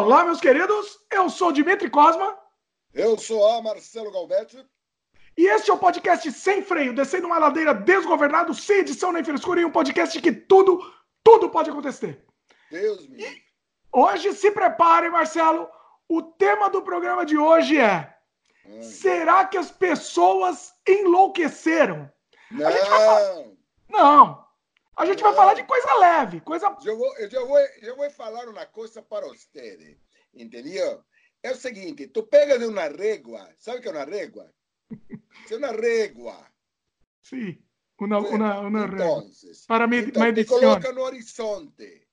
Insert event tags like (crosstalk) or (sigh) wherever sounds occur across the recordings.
Olá, meus queridos. Eu sou Dimitri Cosma. Eu sou a Marcelo Galbetti. E este é o podcast Sem Freio, descendo uma ladeira desgovernado, sem edição nem frescura, e um podcast que tudo, tudo pode acontecer. Deus me. E hoje, se prepare, Marcelo. O tema do programa de hoje é: Ai. Será que as pessoas enlouqueceram? Não. Não. A gente vai falar de coisa leve, coisa. Eu vou, eu vou, eu vou falar uma coisa para você, entendeu? É o seguinte: tu pega de uma régua, sabe o que é uma régua? É uma régua. Sim, uma, uma, uma régua. Para me, então, te coloca no horizonte.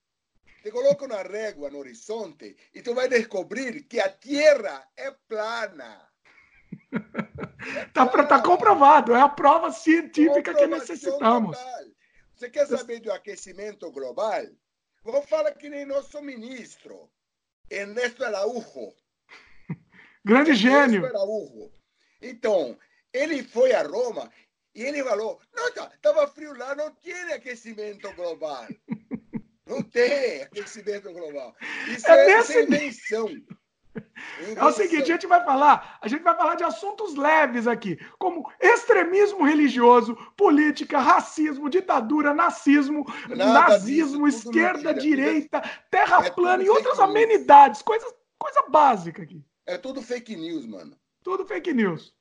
Te coloca uma régua no horizonte e tu vai descobrir que a Terra é plana. (laughs) Está tá comprovado, é a prova científica que necessitamos. Total. Você quer saber do aquecimento global? Vou falar que nem nosso ministro, Ernesto Araújo. (laughs) Grande Ernesto gênio. Araújo. Então, ele foi a Roma e ele falou: não, estava frio lá, não tem aquecimento global. (laughs) Não tem aquecimento global. Isso é, é, é invenção. É o seguinte, a gente vai falar, a gente vai falar de assuntos leves aqui, como extremismo religioso, política, racismo, ditadura, nazismo, Nada nazismo, disso, esquerda, mentira. direita, terra é plana e outras amenidades, coisas, coisa básica aqui. É tudo fake news, mano. Tudo fake news.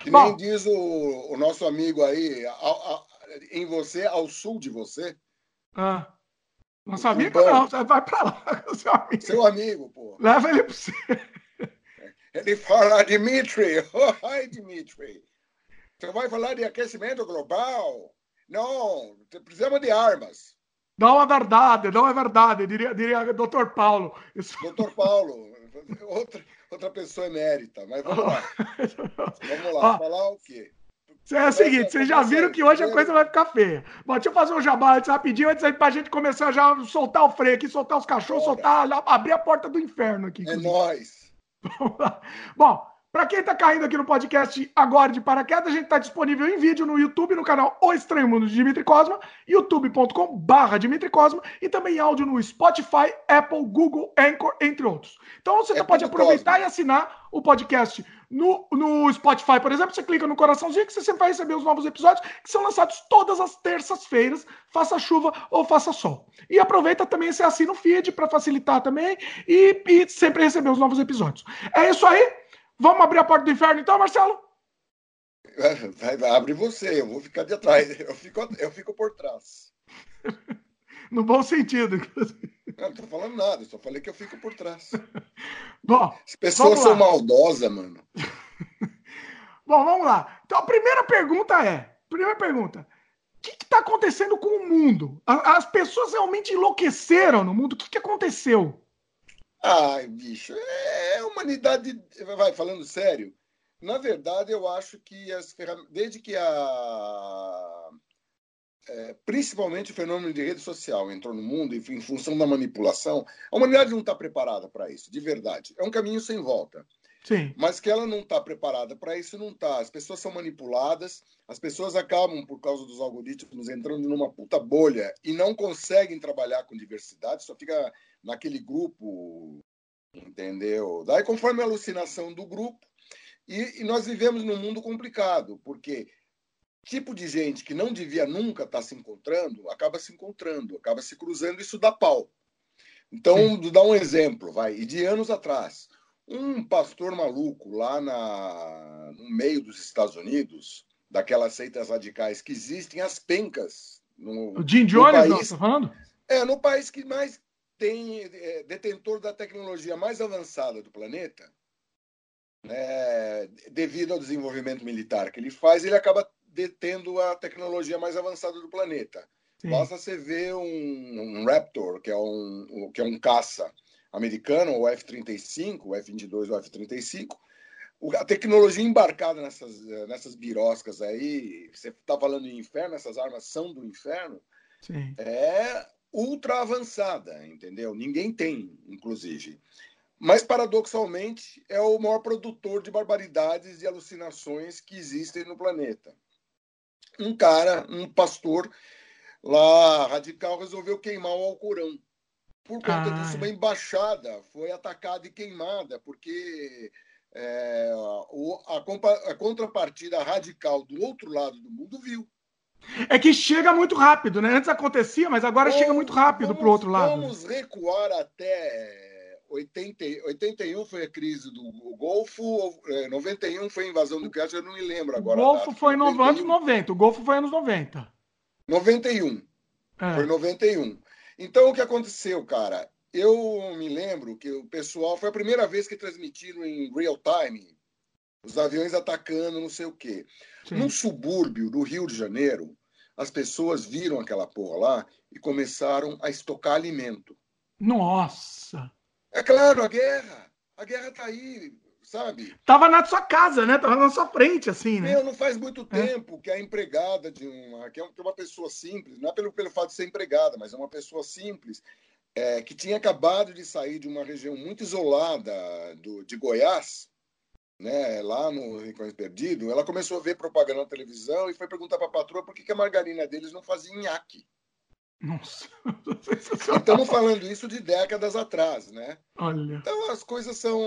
Que Bom, nem diz o, o nosso amigo aí, a, a, em você, ao sul de você. Ah. Nosso amigo não, vai pra lá. (laughs) Seu amigo. Seu amigo, pô. Leva ele pra você. Ele fala, Dimitri, (laughs) oh, hi, Dimitri. Você vai falar de aquecimento global? Não, precisamos de armas. Não é verdade, não é verdade, diria, diria doutor Paulo. Isso... Doutor Paulo, (laughs) outra, outra pessoa emérita, mas vamos lá. Vamos lá, falar o quê? É o seguinte, vocês já viram que hoje a coisa vai ficar feia. Bom, deixa eu fazer um jabá antes rapidinho, antes aí pra gente começar já a soltar o freio aqui, soltar os cachorros, soltar, abrir a porta do inferno aqui. É nóis. Bom, para quem está caindo aqui no podcast agora de paraquedas, a gente está disponível em vídeo no YouTube, no canal O Estranho Mundo de Dimitri Cosma, youtube.com barra Dimitri Cosma, e também áudio no Spotify, Apple, Google, Anchor, entre outros. Então você é pode aproveitar e assinar o podcast no, no Spotify, por exemplo, você clica no coraçãozinho que você sempre vai receber os novos episódios que são lançados todas as terças-feiras, faça chuva ou faça sol. E aproveita também você assina o feed para facilitar também e, e sempre receber os novos episódios. É isso aí. Vamos abrir a porta do inferno então, Marcelo? (laughs) Abre você, eu vou ficar de trás. (laughs) Eu fico, eu fico por trás. (laughs) no bom sentido. Não, não tô falando nada, só falei que eu fico por trás. Bom, As pessoas são maldosas, mano. Bom, vamos lá. Então a primeira pergunta é: primeira pergunta. O que está acontecendo com o mundo? As pessoas realmente enlouqueceram no mundo? O que, que aconteceu? Ai, bicho, é, é a humanidade. Vai falando sério. Na verdade, eu acho que as. Desde que a. É, principalmente o fenômeno de rede social entrou no mundo em função da manipulação, a humanidade não está preparada para isso, de verdade. É um caminho sem volta. Sim. Mas que ela não está preparada para isso, não está. As pessoas são manipuladas, as pessoas acabam, por causa dos algoritmos, entrando numa puta bolha e não conseguem trabalhar com diversidade, só fica naquele grupo, entendeu? Daí, conforme a alucinação do grupo, e, e nós vivemos num mundo complicado, porque tipo de gente que não devia nunca estar tá se encontrando, acaba se encontrando, acaba se cruzando, isso dá pau. Então, Sim. dá um exemplo, vai. E de anos atrás, um pastor maluco lá na, no meio dos Estados Unidos, daquelas seitas radicais que existem, as pencas. No, o Jim Jones, país, não, tá falando? É, no país que mais tem é, detentor da tecnologia mais avançada do planeta, é, devido ao desenvolvimento militar que ele faz, ele acaba detendo a tecnologia mais avançada do planeta. Sim. Basta você ver um, um, Raptor, que é um, que é um caça americano, o F-35, o F-22 o F-35, a tecnologia embarcada nessas, nessas biroscas aí, você está falando em inferno, essas armas são do inferno, Sim. é ultra avançada, entendeu? Ninguém tem, inclusive. Mas, paradoxalmente, é o maior produtor de barbaridades e alucinações que existem no planeta. Um cara, um pastor lá radical, resolveu queimar o Alcorão. Por conta ah, disso, uma embaixada foi atacada e queimada, porque é, a, a contrapartida radical do outro lado do mundo viu. É que chega muito rápido, né? Antes acontecia, mas agora vamos, chega muito rápido para o outro lado. Vamos recuar até 80, 81 foi a crise do Golfo, 91 é, foi a invasão do Kuwait, eu não me lembro agora. O Golfo foi 91. anos 90, o Golfo foi anos 90. 91. É. Foi 91. Então, o que aconteceu, cara? Eu me lembro que o pessoal foi a primeira vez que transmitiram em real time os aviões atacando, não sei o quê. Sim. Num subúrbio do Rio de Janeiro, as pessoas viram aquela porra lá e começaram a estocar alimento. Nossa! É claro, a guerra. A guerra tá aí, sabe? Tava na sua casa, né? Tava na sua frente, assim, né? Meu, não faz muito é. tempo é. que a empregada de uma. que é uma pessoa simples, não é pelo, pelo fato de ser empregada, mas é uma pessoa simples, é, que tinha acabado de sair de uma região muito isolada do, de Goiás né, lá no Rincões Perdido, ela começou a ver propaganda na televisão e foi perguntar para a patroa por que, que a margarina deles não fazia nhaque. Nossa, (laughs) estamos falando isso de décadas atrás, né? Olha. Então as coisas são.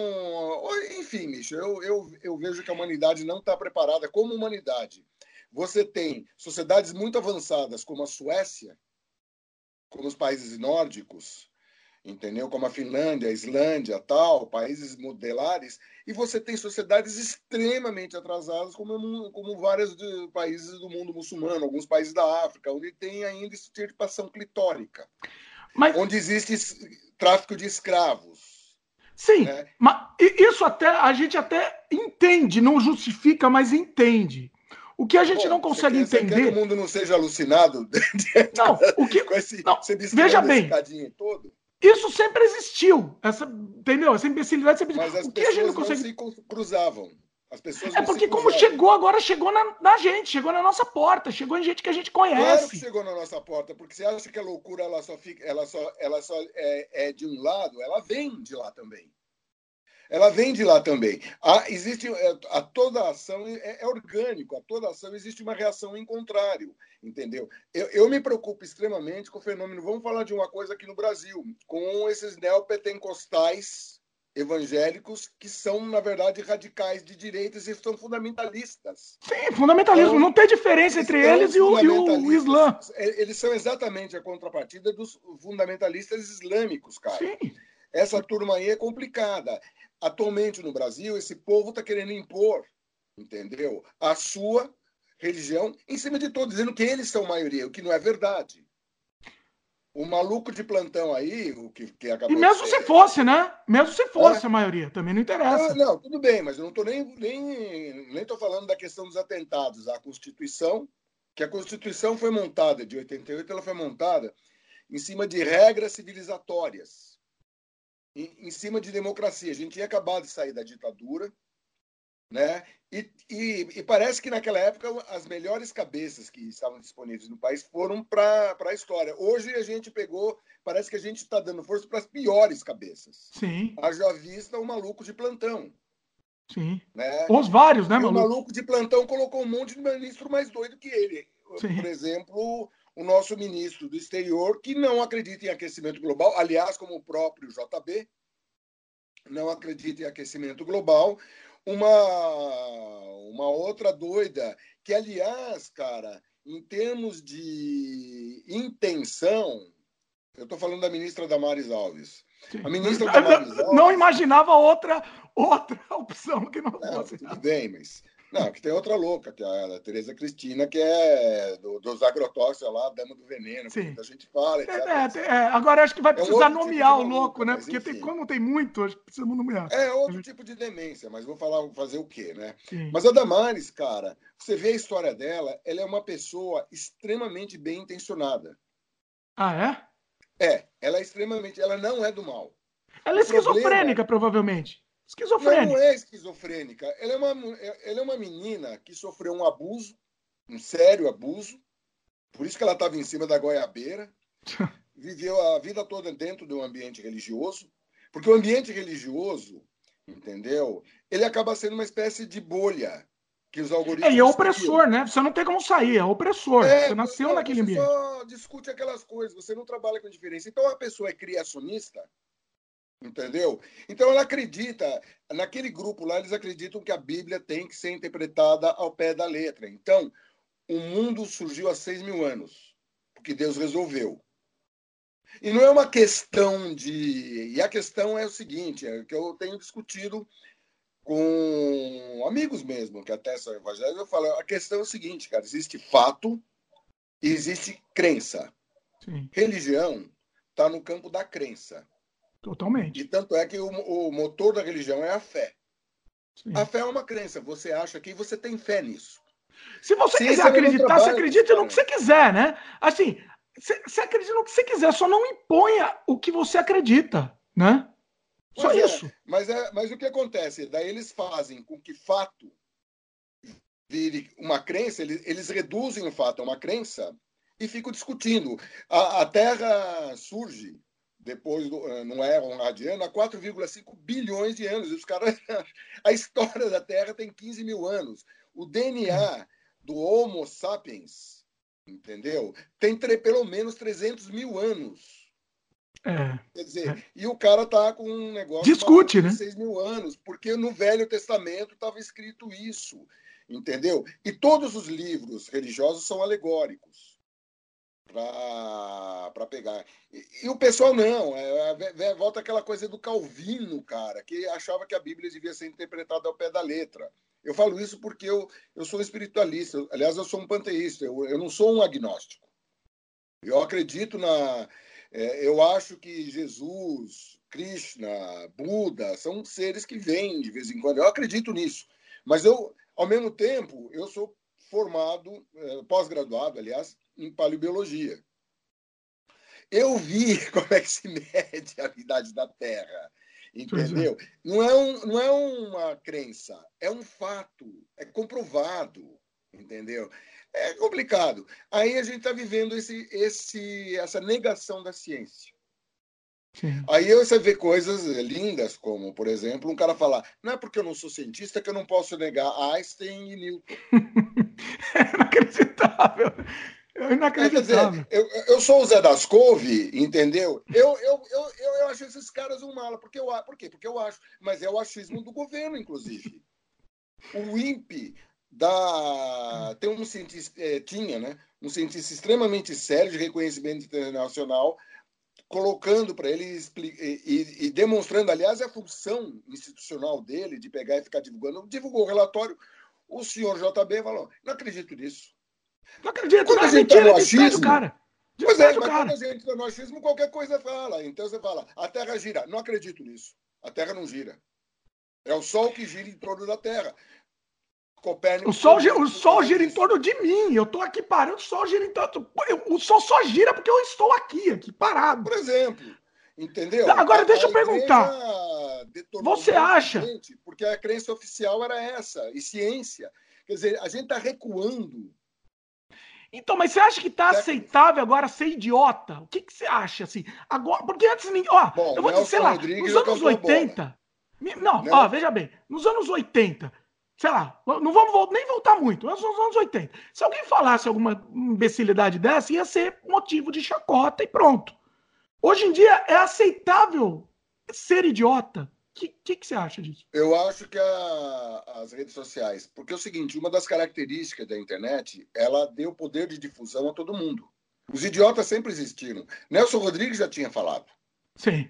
Enfim, Micho, eu, eu, eu vejo que a humanidade não está preparada como humanidade. Você tem sociedades muito avançadas, como a Suécia, como os países nórdicos, entendeu? Como a Finlândia, a Islândia, tal, países modelares, e você tem sociedades extremamente atrasadas, como, como vários de, países do mundo muçulmano, alguns países da África, onde tem ainda extirpação clitórica, Mas... onde existe tráfico de escravos. Sim, né? mas isso até a gente até entende, não justifica, mas entende. O que a gente Pô, não consegue você quer, entender. Você quer que o mundo não seja alucinado? (laughs) Não, o que. esse, não, veja bem. Todo? Isso sempre existiu. Essa, entendeu? Essa imbecilidade sempre existiu. Mas as o que a gente não consegue. Não se cruzavam. As pessoas é porque, como chegou agora, chegou na, na, gente, chegou na nossa porta, chegou em gente que a gente conhece. Claro que chegou na nossa porta, porque você acha que a loucura ela só, fica, ela só, ela só é, é de um lado, ela vem de lá também ela vem de lá também. A, existe é, a toda ação é, é, orgânico, a toda ação existe uma reação em contrário, entendeu? Eu, eu, me preocupo extremamente com o fenômeno. Vamos falar de uma coisa aqui no Brasil, com esses neopentecostais evangélicos que são, na verdade, radicais de direitas e são fundamentalistas. Sim, fundamentalismo. Então, não tem diferença entre eles e o, e o, Islã. É, eles são exatamente a contrapartida dos fundamentalistas islâmicos, cara. Sim. Essa turma aí é complicada atualmente no Brasil, esse povo está querendo impor, entendeu? A sua religião em cima de todos, dizendo que eles são maioria, o que não é verdade. O maluco de plantão aí, o que, que acabou. E mesmo se fosse, né? Mesmo se fosse é. a maioria, também não interessa. Não, não, tudo bem, mas eu não estou nem, nem, nem tô falando da questão dos atentados. A Constituição, que a Constituição foi montada, de 88, ela foi montada em cima de regras civilizatórias em, em cima de democracia. A gente tinha acabado de sair da ditadura, né? E, e, e, parece que naquela época as melhores cabeças que estavam disponíveis no país foram para a história. Hoje a gente pegou, parece que a gente está dando força para as piores cabeças. Sim. Haja vista o maluco de plantão. Sim. Né? Os vários, né, maluco? O maluco de plantão colocou um monte de ministro mais doido que ele. Sim. Por exemplo, o nosso ministro do exterior, que não acredita em aquecimento global, aliás, como o próprio JB, não acredita em aquecimento global. Uma, uma outra doida, que, aliás, cara, em termos de intenção, eu estou falando da ministra Damares Alves. Sim. A ministra Damares Alves. Não imaginava outra, outra (laughs) opção que não, não fosse. Tudo bem, mas não, que tem outra louca, que é a Tereza Cristina, que é do, dos agrotóxicos lá, a dama do veneno, Sim. que a gente fala. É, é, é, agora acho que vai precisar é um nomear tipo o louco, né? Porque tem, como tem muito, acho que precisa nomear. É outro tipo de demência, mas vou falar fazer o quê, né? Sim. Mas a Damares, cara, você vê a história dela, ela é uma pessoa extremamente bem intencionada. Ah, é? É, ela é extremamente. Ela não é do mal. Ela é esquizofrênica, problema... provavelmente. Esquizofrênica. Não, não é esquizofrênica. Ela é, uma, ela é uma menina que sofreu um abuso, um sério abuso. Por isso que ela estava em cima da goiabeira. (laughs) Viveu a vida toda dentro de um ambiente religioso. Porque o ambiente religioso, entendeu? Ele acaba sendo uma espécie de bolha Que os algoritmos. É, e é opressor, né? Você não tem como sair, é opressor. É, você nasceu não, naquele você ambiente. Só discute aquelas coisas, você não trabalha com diferença. Então a pessoa é criacionista, entendeu? Então ela acredita, naquele grupo lá, eles acreditam que a Bíblia tem que ser interpretada ao pé da letra. Então, o mundo surgiu há seis mil anos, porque Deus resolveu. E não é uma questão de. E a questão é o seguinte: é que eu tenho discutido com amigos mesmo, que até são evangélicos, eu falo: a questão é o seguinte, cara: existe fato e existe crença. Sim. Religião está no campo da crença. Totalmente. E tanto é que o, o motor da religião é a fé. Sim. A fé é uma crença. Você acha que você tem fé nisso. Se você Sim, quiser acreditar, você acredita no que você quiser, né? Assim, você acredita no que você quiser, só não imponha o que você acredita, né? Só é, isso. Mas, é, mas o que acontece? Daí eles fazem com que fato vire uma crença, eles, eles reduzem o fato a uma crença e ficam discutindo. A, a Terra surge depois do, eh, não é um radiano, há 4,5 bilhões de anos. E os caras, (laughs) a história da Terra tem 15 mil anos. O DNA do Homo sapiens entendeu? Tem pelo menos 300 mil anos. É, Quer dizer, é. e o cara tá com um negócio Discute, de né? 6 mil anos, porque no Velho Testamento estava escrito isso, entendeu? E todos os livros religiosos são alegóricos para pegar. E, e, o pessoal não, é, é, volta aquela coisa do Calvino, cara, que achava que a Bíblia devia ser interpretada ao pé da letra. Eu falo isso porque eu, eu sou espiritualista. Aliás, eu sou um panteísta. Eu, eu não sou um agnóstico. Eu acredito na. É, eu acho que Jesus, Krishna, Buda são seres que vêm de vez em quando. Eu acredito nisso. Mas eu, ao mesmo tempo, eu sou formado, é, pós-graduado, aliás, em paleobiologia. Eu vi (laughs) como é que se mede a idade da Terra. Entendeu? Não é, um, não é uma crença, é um fato, é comprovado, entendeu? É complicado. Aí a gente está vivendo esse, esse, essa negação da ciência. Sim. Aí você vê coisas lindas, como, por exemplo, um cara falar: não é porque eu não sou cientista que eu não posso negar Einstein e Newton. (laughs) é inacreditável. É inacreditável. Dizer, eu, eu sou o Zé das Couve, entendeu? Eu, eu, eu, eu, eu acho esses caras um mala. Porque eu, por quê? Porque eu acho. Mas é o achismo do governo, inclusive. O INPE da, tem um cientista, é, tinha, né? Um cientista extremamente sério de reconhecimento internacional, colocando para ele e, e, demonstrando, aliás, a função institucional dele de pegar e ficar divulgando. Divulgou o relatório. O senhor JB falou: não acredito nisso. Não acredito, quando a gente mentira, tá achismo, cara. Pois é, mas cara. quando a gente está no achismo, qualquer coisa fala. Então você fala, a Terra gira. Não acredito nisso. A Terra não gira. É o Sol que gira em torno da Terra. Copérnico. O Sol, gira, o sol gira em torno de mim. Eu estou aqui parado, o Sol gira em torno. O Sol só gira porque eu estou aqui, aqui parado. Por exemplo. Entendeu? Agora deixa eu perguntar. Você acha? Porque a crença oficial era essa, e ciência. Quer dizer, a gente está recuando então, mas você acha que tá aceitável agora ser idiota? O que, que você acha, assim? Agora, porque antes ninguém. Ó, Bom, eu vou dizer, sei lá, nos anos 80. Não, né? ó, veja bem, nos anos 80, sei lá, não vamos nem voltar muito, nos anos 80. Se alguém falasse alguma imbecilidade dessa, ia ser motivo de chacota e pronto. Hoje em dia é aceitável ser idiota que, que, que, você acha disso? Eu acho que a, as redes sociais, porque é o seguinte, uma das características da internet, ela deu poder de difusão a todo mundo. Os idiotas sempre existiram. Nelson Rodrigues já tinha falado. Sim.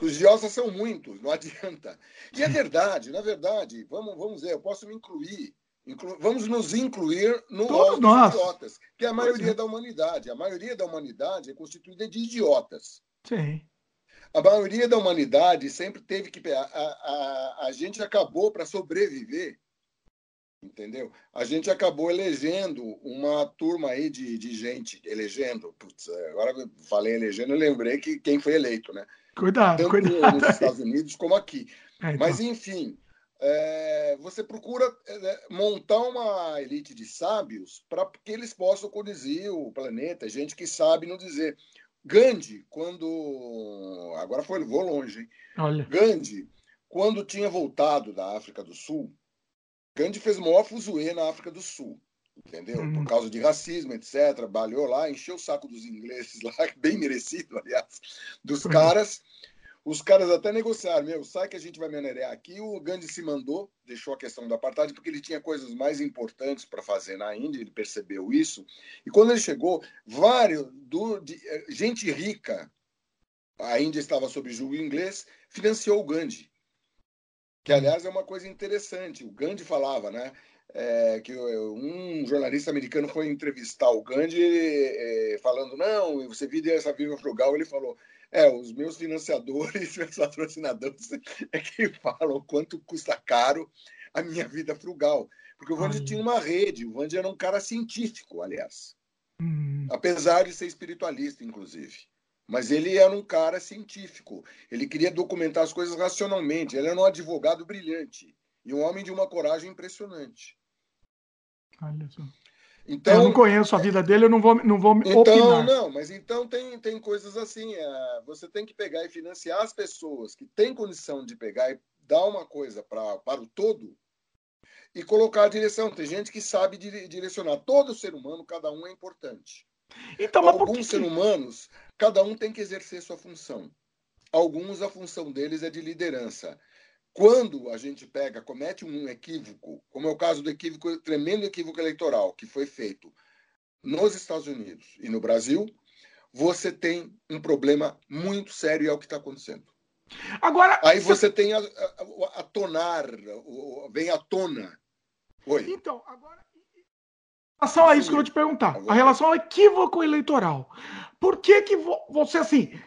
Os idiotas são muitos, não (laughs) adianta. E é verdade, na verdade, vamos, vamos ver, eu posso me incluir. Inclu, vamos nos incluir no Todos nós. idiotas, que é a maioria é. da humanidade. A maioria da humanidade é constituída de idiotas. Sim a maioria da humanidade sempre teve que. A, a, a gente acabou para sobreviver, entendeu? A gente acabou elegendo uma turma aí de, de gente, elegendo. Putz, agora falei elegendo, eu lembrei que quem foi eleito, né? Cuidado, Tanto cuidado. nos Estados Unidos como aqui. É, então. Mas, enfim, é, você procura é, montar uma elite de sábios para que eles possam conduzir o planeta, gente que sabe não dizer. Gandhi, quando. Agora foi, vou longe, hein? Olha. Gandhi, quando tinha voltado da África do Sul, Gandhi fez o maior fuzuê na África do Sul, entendeu? Uhum. Por causa de racismo, etc. Balhou lá, encheu o saco dos ingleses (laughs) lá, bem merecido, aliás, dos uhum. Os caras até negociaram, meu, sai que a gente vai minerar aqui. O Gandhi se mandou, deixou a questão da apartheid, porque ele tinha coisas mais importantes para fazer na Índia, ele percebeu isso. E quando ele chegou, vários, do, de, eh, gente rica, a Índia estava sob julgo inglês, financiou o Gandhi. Que, aliás, é uma coisa interessante. O Gandhi falava, né? É, que um jornalista americano foi entrevistar o Gandhi é, falando, não, você vive essa vida frugal, ele falou, é, os meus financiadores, (laughs) meus patrocinadores é que falam quanto custa caro a minha vida frugal. Porque o Vandy tinha uma rede, o Vandy era um cara científico, aliás. Hum. Apesar de ser espiritualista, inclusive. Mas ele era um cara científico. Ele queria documentar as coisas racionalmente. Ele era um advogado brilhante e um homem de uma coragem impressionante. Olha só. Então, eu não conheço a vida dele, eu não vou, não vou então, opinar. Não, mas então tem, tem coisas assim. É, você tem que pegar e financiar as pessoas que têm condição de pegar e dar uma coisa pra, para o todo e colocar a direção. Tem gente que sabe direcionar. Todo ser humano, cada um é importante. Então, Alguns seres humanos, cada um tem que exercer sua função. Alguns, a função deles é de liderança. Quando a gente pega, comete um equívoco, como é o caso do equívoco, tremendo equívoco eleitoral que foi feito nos Estados Unidos e no Brasil, você tem um problema muito sério e é o que está acontecendo. Agora, aí você tem a, a, a tonar, vem à tona. Oi. Então, agora em relação a isso que eu vou te perguntar, a relação ao equívoco eleitoral. Por que que você assim,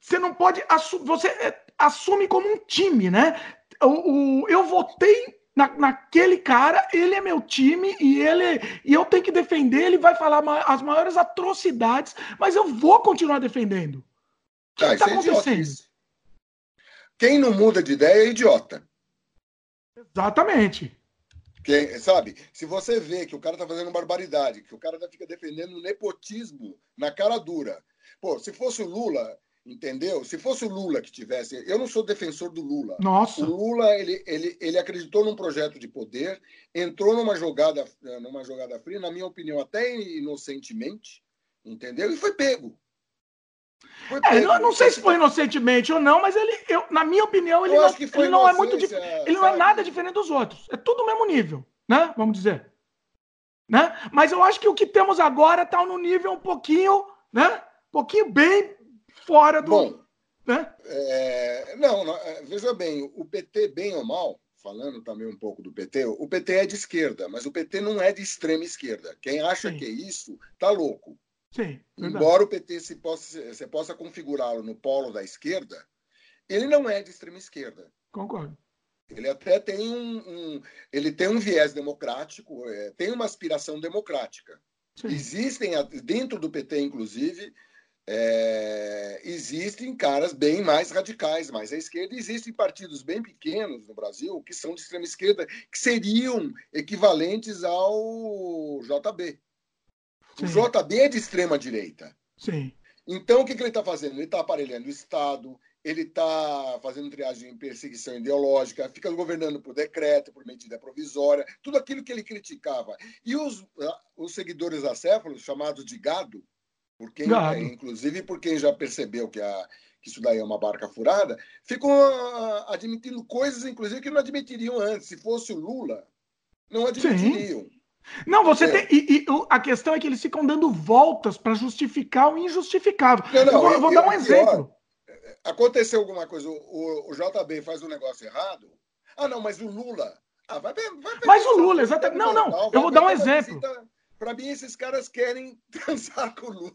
você não pode você é, assume como um time, né? O, o, eu votei na, naquele cara, ele é meu time e ele e eu tenho que defender, ele vai falar as maiores atrocidades, mas eu vou continuar defendendo. O que ah, está é acontecendo? Quem não muda de ideia é idiota. Exatamente. Quem, sabe, se você vê que o cara tá fazendo barbaridade, que o cara fica defendendo nepotismo na cara dura. Pô, se fosse o Lula, Entendeu? Se fosse o Lula que tivesse. Eu não sou defensor do Lula. Nossa. O Lula, ele, ele, ele acreditou num projeto de poder, entrou numa jogada, numa jogada fria, na minha opinião, até inocentemente, entendeu? E foi pego. Foi é, pego. É, eu não sei se foi inocentemente ou não, mas ele, eu, na minha opinião, ele, não, ele não é muito. Ele não é nada diferente dos outros. É tudo o mesmo nível, né? Vamos dizer. Né? Mas eu acho que o que temos agora está no nível um pouquinho, né? Um pouquinho bem fora do. Bom, né? É, não, é, veja bem, o PT, bem ou mal, falando também um pouco do PT, o PT é de esquerda, mas o PT não é de extrema esquerda. Quem acha Sim. que é isso, tá louco. Sim, Embora o PT se possa, você possa configurá-lo no polo da esquerda, ele não é de extrema esquerda. Concordo. Ele até tem um, um ele tem um viés democrático, é, tem uma aspiração democrática. Sim. Existem dentro do PT, inclusive, é, existem caras bem mais radicais, mais à esquerda. Existem partidos bem pequenos no Brasil que são de extrema esquerda, que seriam equivalentes ao JB. Sim. O JB é de extrema direita. Sim. Então, o que, que ele está fazendo? Ele está aparelhando o Estado, ele está fazendo triagem em perseguição ideológica, fica governando por decreto, por medida provisória, tudo aquilo que ele criticava. E os, ah, os seguidores acéfalos, chamados de gado, por quem, é, inclusive por quem já percebeu que, a, que isso daí é uma barca furada, ficam ah, admitindo coisas, inclusive, que não admitiriam antes. Se fosse o Lula, não admitiriam. Sim. Não, você é. tem. E, e, a questão é que eles ficam dando voltas para justificar o injustificável. Não, não, eu vou, eu vou dar um exemplo. aconteceu alguma coisa, o, o, JB faz um negócio errado. Ah, não, mas o Lula. Ah, vai, vai, mas o Lula, exatamente. Não, não, eu vou dar um exemplo. Para mim, esses caras querem (laughs) transar com o Lula.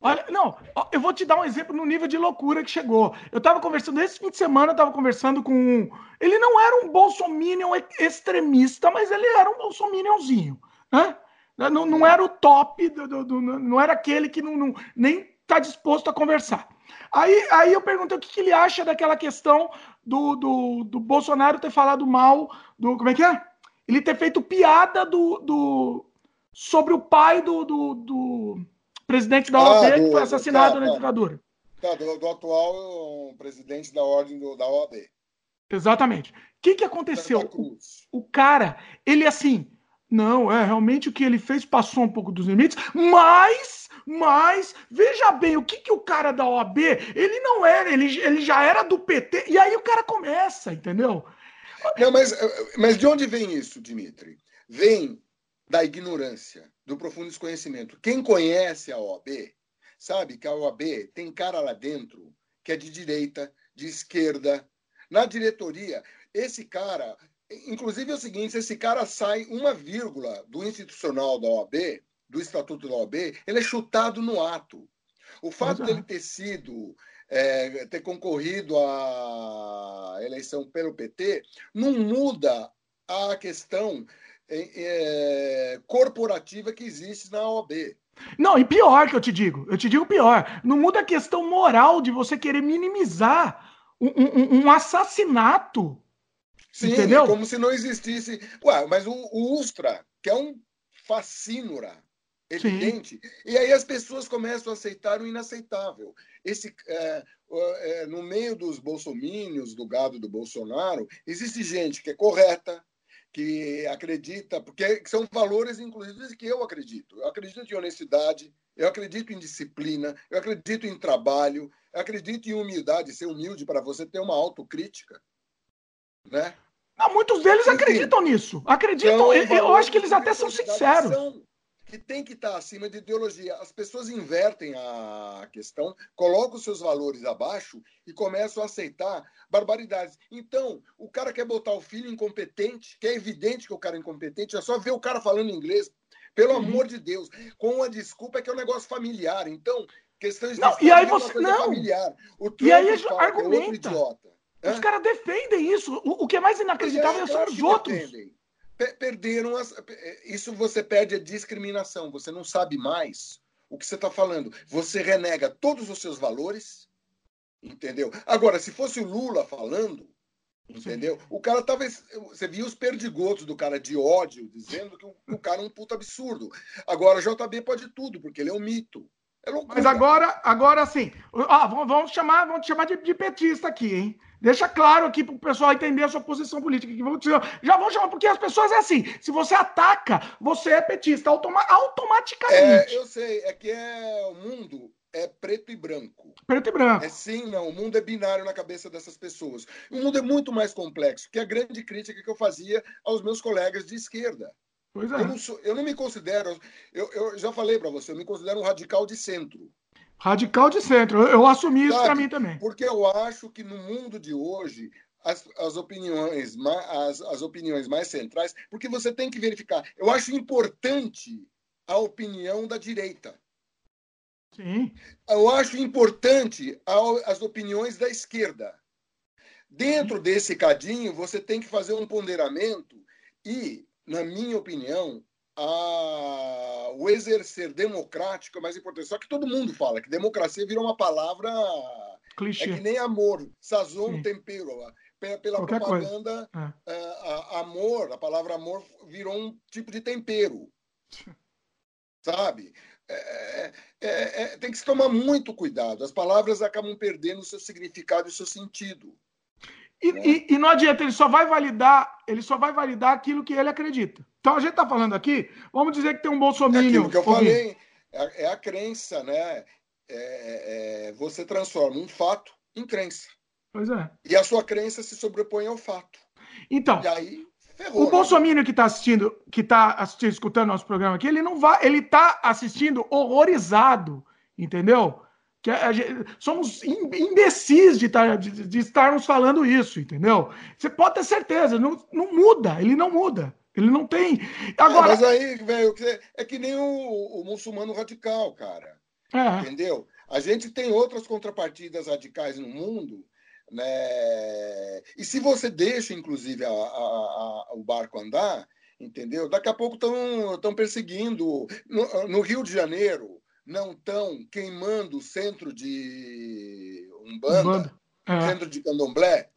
Olha, não, eu vou te dar um exemplo no nível de loucura que chegou. Eu estava conversando, esse fim de semana, eu estava conversando com um. Ele não era um bolsominion extremista, mas ele era um bolsominionzinho. Né? Não, não era o top, do, do, do, não era aquele que não, não nem está disposto a conversar. Aí, aí eu perguntei o que, que ele acha daquela questão do, do, do Bolsonaro ter falado mal do. Como é que é? Ele ter feito piada do, do, sobre o pai do, do, do presidente da OAB ah, que foi assassinado tá, na tá. ditadura. Tá, do, do, atual presidente da ordem do, da OAB. Exatamente. O que, que aconteceu? O, o cara, ele assim, não, é realmente o que ele fez passou um pouco dos limites, mas, mas, veja bem, o que, que o cara da OAB, ele não era, ele, ele já era do PT, e aí o cara começa, entendeu? Não, mas, mas de onde vem isso, Dimitri? Vem da ignorância, do profundo desconhecimento. Quem conhece a OAB sabe que a OAB tem cara lá dentro que é de direita, de esquerda. Na diretoria, esse cara, inclusive é o seguinte, esse cara sai uma vírgula do institucional da OAB, do estatuto da OAB, ele é chutado no ato. O fato dele ter sido é, ter concorrido à eleição pelo PT não muda a questão é, corporativa que existe na OAB. Não, e pior que eu te digo, eu te digo pior, não muda a questão moral de você querer minimizar um, um, um assassinato. Sim, entendeu? como se não existisse. Ué, mas o, o Ustra, que é um fascínora evidente, Sim. e aí as pessoas começam a aceitar o inaceitável. Esse, é, é, no meio dos bolsomínios, do gado do Bolsonaro, existe gente que é correta, que acredita, porque são valores, inclusive, que eu acredito. Eu acredito em honestidade, eu acredito em disciplina, eu acredito em trabalho, eu acredito em humildade, ser humilde para você ter uma autocrítica. Né? Não, muitos deles Enfim, acreditam nisso. Acreditam, então, eu, eu acho que eles até são sinceros. São, que tem que estar acima de ideologia. As pessoas invertem a questão, colocam os seus valores abaixo e começam a aceitar barbaridades. Então, o cara quer botar o filho incompetente, que é evidente que o cara é incompetente, é só ver o cara falando inglês, pelo uhum. amor de Deus, com a desculpa que é um negócio familiar. Então, questões de não, e aí você é não. familiar. O Trump e aí argumenta. É outro idiota. Os caras defendem isso. O, o, que é mais inacreditável é, são os outros. Defendem perderam as, isso você perde a discriminação você não sabe mais o que você está falando. Você renega todos os seus valores entendeu? Agora se fosse o Lula falando entendeu? O cara talvez você viu os perdigotos do cara de ódio dizendo que o, o cara é um puto absurdo. Agora JB pode tudo porque ele é um mito. É mas agora agora sim. Ah, vamos, vamos chamar vamos chamar de, de petista aqui hein Deixa claro aqui para o pessoal entender a sua posição política. Já vão chamar, porque as pessoas é assim: se você ataca, você é petista automa automaticamente. É, eu sei, é que é o mundo é preto e branco. Preto e branco. É sim, não. O mundo é binário na cabeça dessas pessoas. O mundo é muito mais complexo, que a grande crítica que eu fazia aos meus colegas de esquerda. Pois é. eu, não sou, eu não me considero, eu, eu já falei para você, eu me considero um radical de centro. Radical de centro. Eu, eu assumi isso para mim também. Porque eu acho que no mundo de hoje, as, as, opiniões, as, as opiniões mais centrais, porque você tem que verificar. Eu acho importante a opinião da direita. Sim. Eu acho importante as opiniões da esquerda. Dentro desse cadinho, você tem que fazer um ponderamento e, na minha opinião, a, o exercer democrático é mais importante. Só que todo mundo fala que democracia virou uma palavra. Clichê. É que nem amor, sazon, tempero. Pela propaganda, é. a, amor, a palavra amor virou um tipo de tempero. Sabe? É, é, é, é, tem que se tomar muito cuidado. As palavras acabam perdendo o seu significado e o seu sentido. E, né? e, e, não adianta, ele só vai validar, ele só vai validar aquilo que ele acredita. Então a gente está falando aqui, vamos dizer que tem um bolsominion. É aquilo que eu falei, é, é a crença, né? É, é, você transforma um fato em crença. Pois é. E a sua crença se sobrepõe ao fato. Então. E aí ferrou, o né? bolsominion que está assistindo, que está assistindo, escutando nosso programa aqui, ele não vai, ele está assistindo horrorizado, entendeu? Que a, a, somos imbecis de, tar, de, de, estarmos falando isso, entendeu? Você pode ter certeza, não, não muda, ele não muda. Ele não tem. Agora... É, mas aí, velho, é que nem o, o muçulmano radical, cara. É. Entendeu? A gente tem outras contrapartidas radicais no mundo, né? E se você deixa, inclusive, a, a, a, o barco andar, entendeu? Daqui a pouco estão perseguindo. No, no Rio de Janeiro, não estão queimando o centro de Umbanda, Umbanda. É. centro de Candomblé.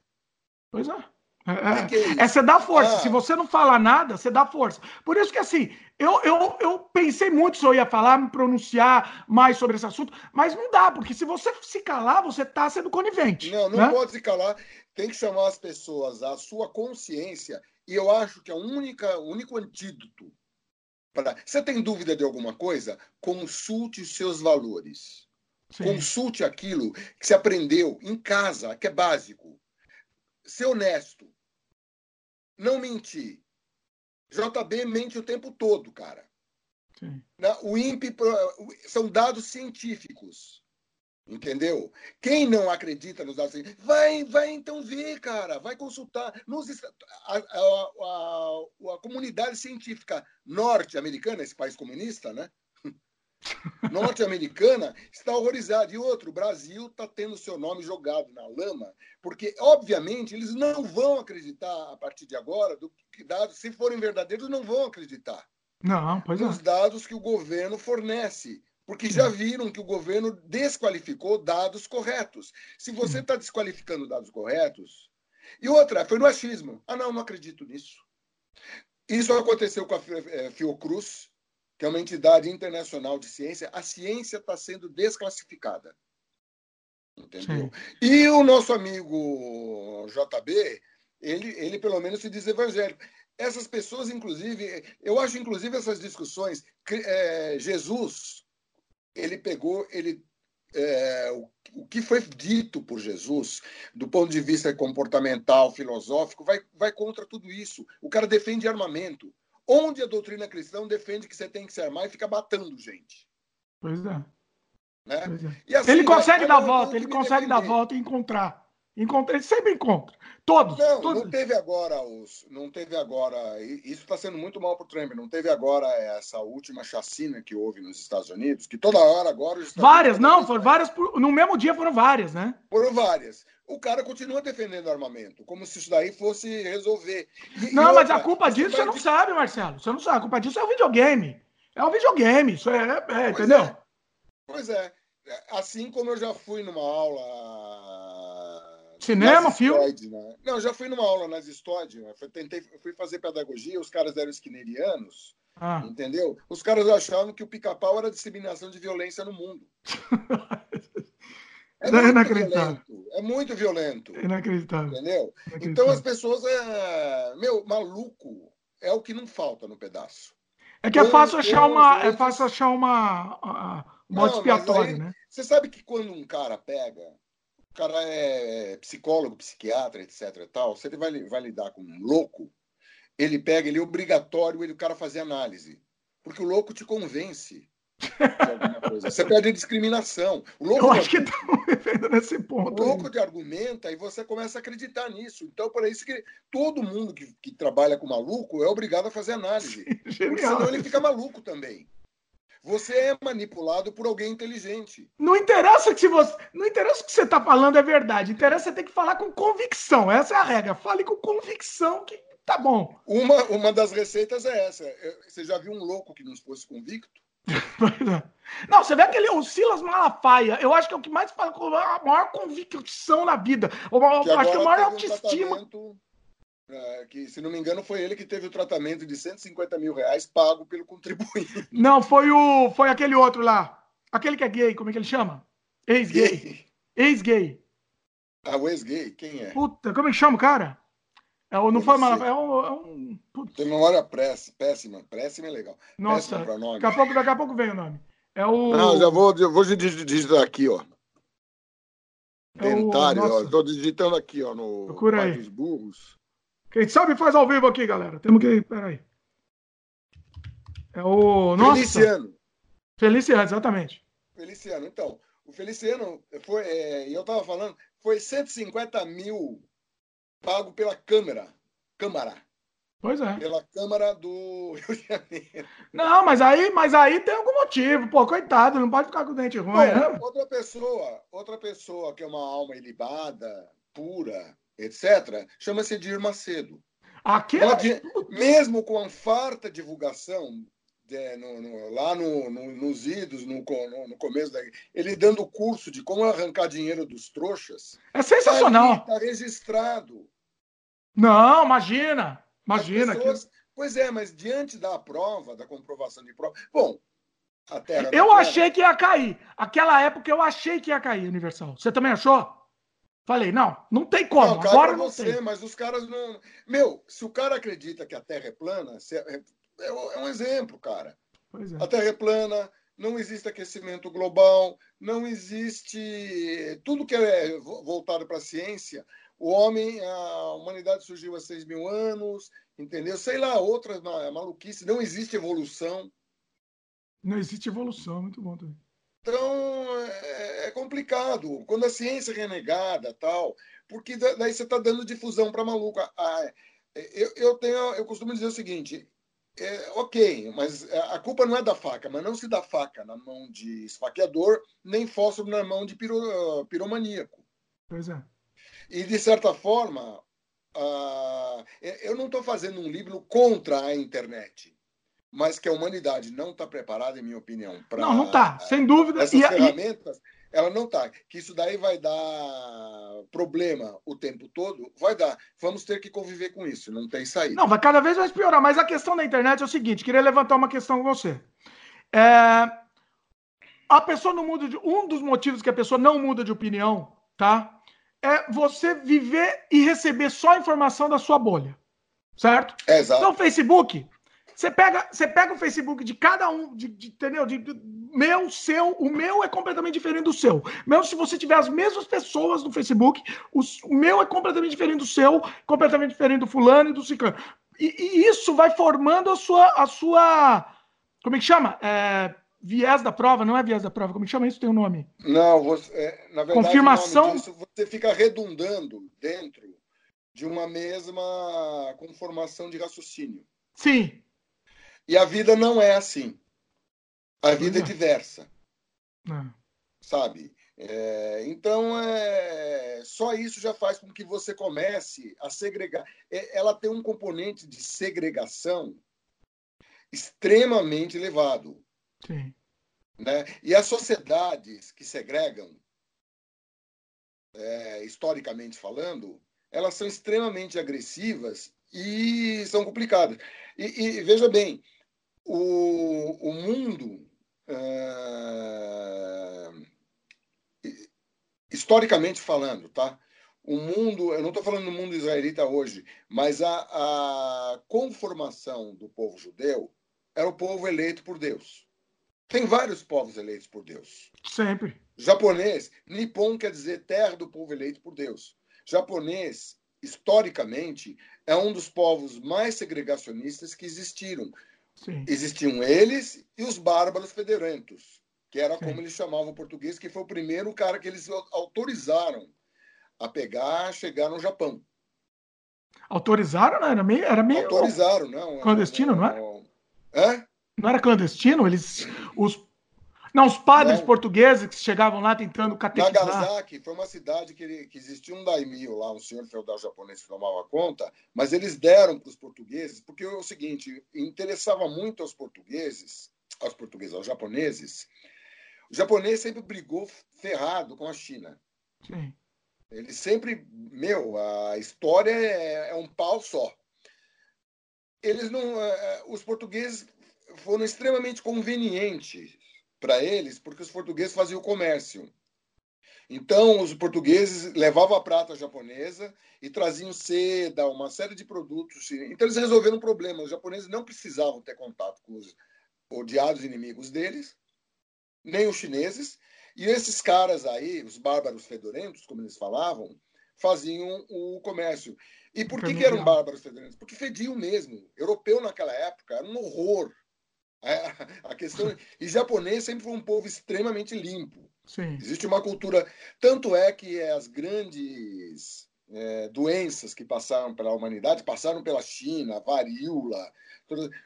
Pois é. É, é, é, você dá força. Ah. Se você não fala nada, você dá força. Por isso que, assim, eu, eu, eu pensei muito se eu ia falar, me pronunciar mais sobre esse assunto, mas não dá, porque se você se calar, você está sendo conivente. Não, não né? pode se calar. Tem que chamar as pessoas à sua consciência. E eu acho que a única, o único antídoto para. Você tem dúvida de alguma coisa? Consulte os seus valores. Sim. Consulte aquilo que você aprendeu em casa, que é básico. Ser honesto. Não mentir. JB mente o tempo todo, cara. Sim. O INPE são dados científicos. Entendeu? Quem não acredita nos dados científicos, vai, vai então ver, cara. Vai consultar. Nos, a, a, a, a comunidade científica norte-americana, esse país comunista, né? (laughs) norte-americana está horrorizada. E outro, o Brasil está tendo seu nome jogado na lama, porque, obviamente, eles não vão acreditar a partir de agora do que dados, se forem verdadeiros, não vão acreditar. Não, pois nos é. dados que o governo fornece. Porque já viram que o governo desqualificou dados corretos. Se você está desqualificando dados corretos. E outra, foi no achismo. Ah, não, não acredito nisso. Isso aconteceu com a eh, Fiocruz, que é uma entidade internacional de ciência, a ciência está sendo desclassificada. Entendeu? Sim. E o nosso amigo JB, ele, ele pelo menos se diz evangélico. Essas pessoas, inclusive, eu acho, inclusive, essas discussões, é, Jesus, ele pegou, ele é, o, o, que foi dito por Jesus, do ponto de vista comportamental, filosófico, vai, vai contra tudo isso. O cara defende armamento onde a doutrina cristã defende que você tem que se armar e fica batendo gente. Pois é. Né? Pois é. Assim, ele consegue dar volta, ele consegue defender. dar volta e encontrar. Encontra, ele sempre encontra. Todos. Não, todos. não teve agora os. Não teve agora. Isso está sendo muito mal para o Trump. Não teve agora essa última chacina que houve nos Estados Unidos, que toda hora agora. várias, não, foram várias. Por, no mesmo dia foram várias, né? Foram várias. O cara continua defendendo armamento, como se isso daí fosse resolver. E, não, e mas a culpa disso você não sabe, Marcelo. Você não sabe. A culpa disso é o videogame. É o videogame. Isso é. é entendeu? É. Pois é. Assim como eu já fui numa aula Cinema, filme? Né? Não, já fui numa aula nas Stod, né? tentei, fui fazer pedagogia, os caras eram skinnerianos, ah. entendeu? Os caras achavam que o pica-pau era disseminação de violência no mundo. (laughs) É, é inacreditável. Violento, é muito violento. Inacreditável. Entendeu? Inacreditável. Então as pessoas. É... Meu, maluco é o que não falta no pedaço. É que é fácil achar uma. É fácil achar uma. uma bode expiatório, né? Você sabe que quando um cara pega o cara é psicólogo, psiquiatra, etc. E tal, você vai, vai lidar com um louco, ele pega, ele é obrigatório ele, o cara fazer análise. Porque o louco te convence. (laughs) Você perde a discriminação. O louco Eu acho que estão vivendo nesse ponto. O louco te argumenta e você começa a acreditar nisso. Então, por isso que todo mundo que, que trabalha com maluco é obrigado a fazer análise. Sim, porque senão ele fica maluco também. Você é manipulado por alguém inteligente. Não interessa que você, não interessa o que você está falando é verdade. Interessa você ter que falar com convicção. Essa é a regra. Fale com convicção que tá bom. Uma, uma das receitas é essa. Você já viu um louco que não fosse convicto? (laughs) Não, você vê aquele o Silas Malafaia, eu acho que é o que mais fala com a maior convicção na vida. Eu acho que é a maior autoestima. Um é, que, se não me engano, foi ele que teve o tratamento de 150 mil reais pago pelo contribuinte. (laughs) Não, foi o. Foi aquele outro lá. Aquele que é gay, como é que ele chama? Ex-gay. Ex-gay. Ah, o ex-gay? Quem é? Puta, como é que chama o cara? É, não Eu foi mal. É um. É um Tem memória péssima. Péssima é legal. Nossa, daqui a, pouco, daqui a pouco vem o nome. É o. Não, já vou, já vou digitar aqui, ó. É Dentário, ó. Estou digitando aqui, ó, no Procura aí. dos burros. Quem sabe faz ao vivo aqui, galera. Temos que. Peraí. É o. Nossa. Feliciano. Feliciano, exatamente. Feliciano, então. O Feliciano foi. É, eu estava falando, foi 150 mil pago pela Câmara. Câmara. Pois é. Pela Câmara do (laughs) Rio de Janeiro. Não, mas aí, mas aí tem algum motivo. Pô, coitado, não pode ficar com o dente ruim. Não, né? Outra pessoa, outra pessoa que é uma alma ilibada, pura, etc., chama-se Edir Macedo. Aquela... Mesmo com a farta divulgação é, no, no, lá no, nos idos, no, começo da. Ele dando curso de como arrancar dinheiro dos trouxas. É sensacional. Está tá registrado. Não, imagina. Imagina. Pessoas... Que... Pois é, mas diante da prova, da comprovação de prova. Bom, a Terra. Eu terra... achei que ia cair. Aquela época eu achei que ia cair, Universal. Você também achou? Falei, não, não tem como. Não, Agora não você, tem. mas os caras não. Meu, se o cara acredita que a Terra é plana, é, é um exemplo, cara. É. A Terra é plana, não existe aquecimento global, não existe tudo que é voltado para a ciência. O homem, a humanidade surgiu há 6 mil anos, entendeu? Sei lá, outras maluquices, não existe evolução. Não existe evolução, muito bom também. Então, é, é complicado. Quando a ciência é renegada, tal, porque daí você está dando difusão para maluco. Ah, eu, eu, tenho, eu costumo dizer o seguinte: é, ok, mas a culpa não é da faca, mas não se dá faca na mão de esfaqueador, nem fósforo na mão de piro, piromaníaco. Pois é. E, de certa forma, uh, eu não estou fazendo um livro contra a internet mas que a humanidade não está preparada, em minha opinião, para. Não, não está, sem dúvida. Essas e, ferramentas, e... ela não está. Que isso daí vai dar problema o tempo todo, vai dar. Vamos ter que conviver com isso, não tem saída. Não, vai cada vez mais piorar. Mas a questão da internet é o seguinte: queria levantar uma questão com você. É... A pessoa não muda de. Um dos motivos que a pessoa não muda de opinião, tá? É você viver e receber só a informação da sua bolha. Certo? É, exato. Então, Facebook, você pega, você pega o Facebook de cada um, de, de, entendeu? De, de, meu, seu, o meu é completamente diferente do seu. Mesmo se você tiver as mesmas pessoas no Facebook, os, o meu é completamente diferente do seu, completamente diferente do fulano e do ciclano. E, e isso vai formando a sua, a sua, como é que chama? É, viés da prova, não é viés da prova, como é que chama isso? Tem um nome. Não, você, é, na verdade, confirmação. Disso, você fica redundando dentro de uma mesma conformação de raciocínio. Sim. E a vida não é assim. A vida é, é diversa. É. Sabe? É, então, é, só isso já faz com que você comece a segregar. É, ela tem um componente de segregação extremamente elevado. Sim. Né? E as sociedades que segregam, é, historicamente falando, elas são extremamente agressivas e são complicadas. E, e veja bem, o, o mundo, é, historicamente falando, tá? O mundo, eu não estou falando do mundo israelita hoje, mas a, a conformação do povo judeu era o povo eleito por Deus. Tem vários povos eleitos por Deus. Sempre. Japonês, Nippon quer dizer terra do povo eleito por Deus. Japonês, historicamente, é um dos povos mais segregacionistas que existiram. Sim. Existiam eles e os bárbaros federentos, que era Sim. como eles chamavam o português, que foi o primeiro cara que eles autorizaram a pegar, chegar no Japão. Autorizaram, não? Era meio. Era meio Autorizaram, não. Clandestino, não, não era? É? Não era clandestino? Eles. Os não, os padres não. portugueses que chegavam lá tentando catequizar. Nagasaki foi uma cidade que, que existia um daimyo lá, um senhor feudal japonês que tomava conta, mas eles deram para os portugueses, porque é o seguinte, interessava muito aos portugueses, aos portugueses, aos japoneses, o japonês sempre brigou ferrado com a China. Sim. Ele sempre, meu, a história é, é um pau só. Eles não, é, os portugueses foram extremamente convenientes para eles, porque os portugueses faziam o comércio. Então, os portugueses levavam a prata japonesa e traziam seda, uma série de produtos. Então, eles resolveram o problema. Os japoneses não precisavam ter contato com os odiados inimigos deles, nem os chineses. E esses caras aí, os bárbaros fedorentos, como eles falavam, faziam o comércio. E por que, que eram bárbaros fedorentos? Porque fediam mesmo. Europeu naquela época era um horror. É, (laughs) a questão e japonês sempre foi um povo extremamente limpo. Sim. Existe uma cultura, tanto é que as grandes é, doenças que passaram pela humanidade passaram pela China, varíola.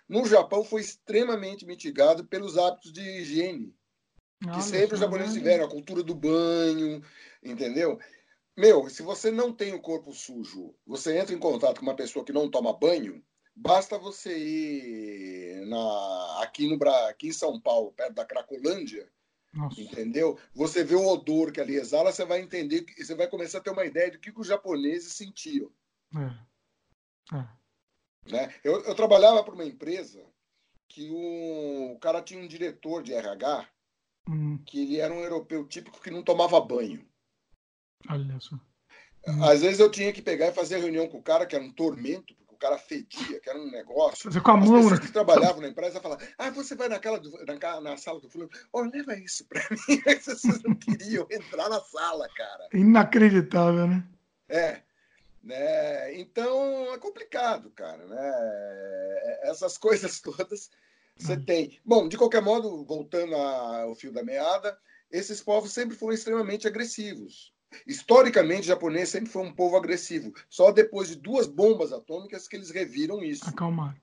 No Japão foi extremamente mitigado pelos hábitos de higiene que sempre os japoneses tiveram, a cultura do banho, entendeu? Meu, se você não tem o corpo sujo, você entra em contato com uma pessoa que não toma banho, Basta você ir na, aqui, no, aqui em São Paulo, perto da Cracolândia, Nossa. entendeu? Você vê o odor que ali exala, você vai entender, você vai começar a ter uma ideia do que, que os japoneses sentiam. É. É. Né? Eu, eu trabalhava para uma empresa que o, o, cara tinha um diretor de RH hum. que ele era um europeu típico que não tomava banho. Olha só. Às vezes eu tinha que pegar e fazer reunião com o cara, que era um tormento, cara fedia, que era um negócio. Fazer com a mão, As pessoas né? que trabalhavam na empresa falavam, ah, você vai naquela, na, na sala do fulano, oh, leva isso para (laughs) mim. As pessoas não queriam entrar na sala, cara. Inacreditável, né? É. Né? Então é complicado, cara. Né? Essas coisas (laughs) todas você hum. tem. Bom, de qualquer modo, voltando ao fio da meada, esses povos sempre foram extremamente agressivos. Historicamente, o japonês sempre foi um povo agressivo. Só depois de duas bombas atômicas que eles reviram isso. Acalmaram.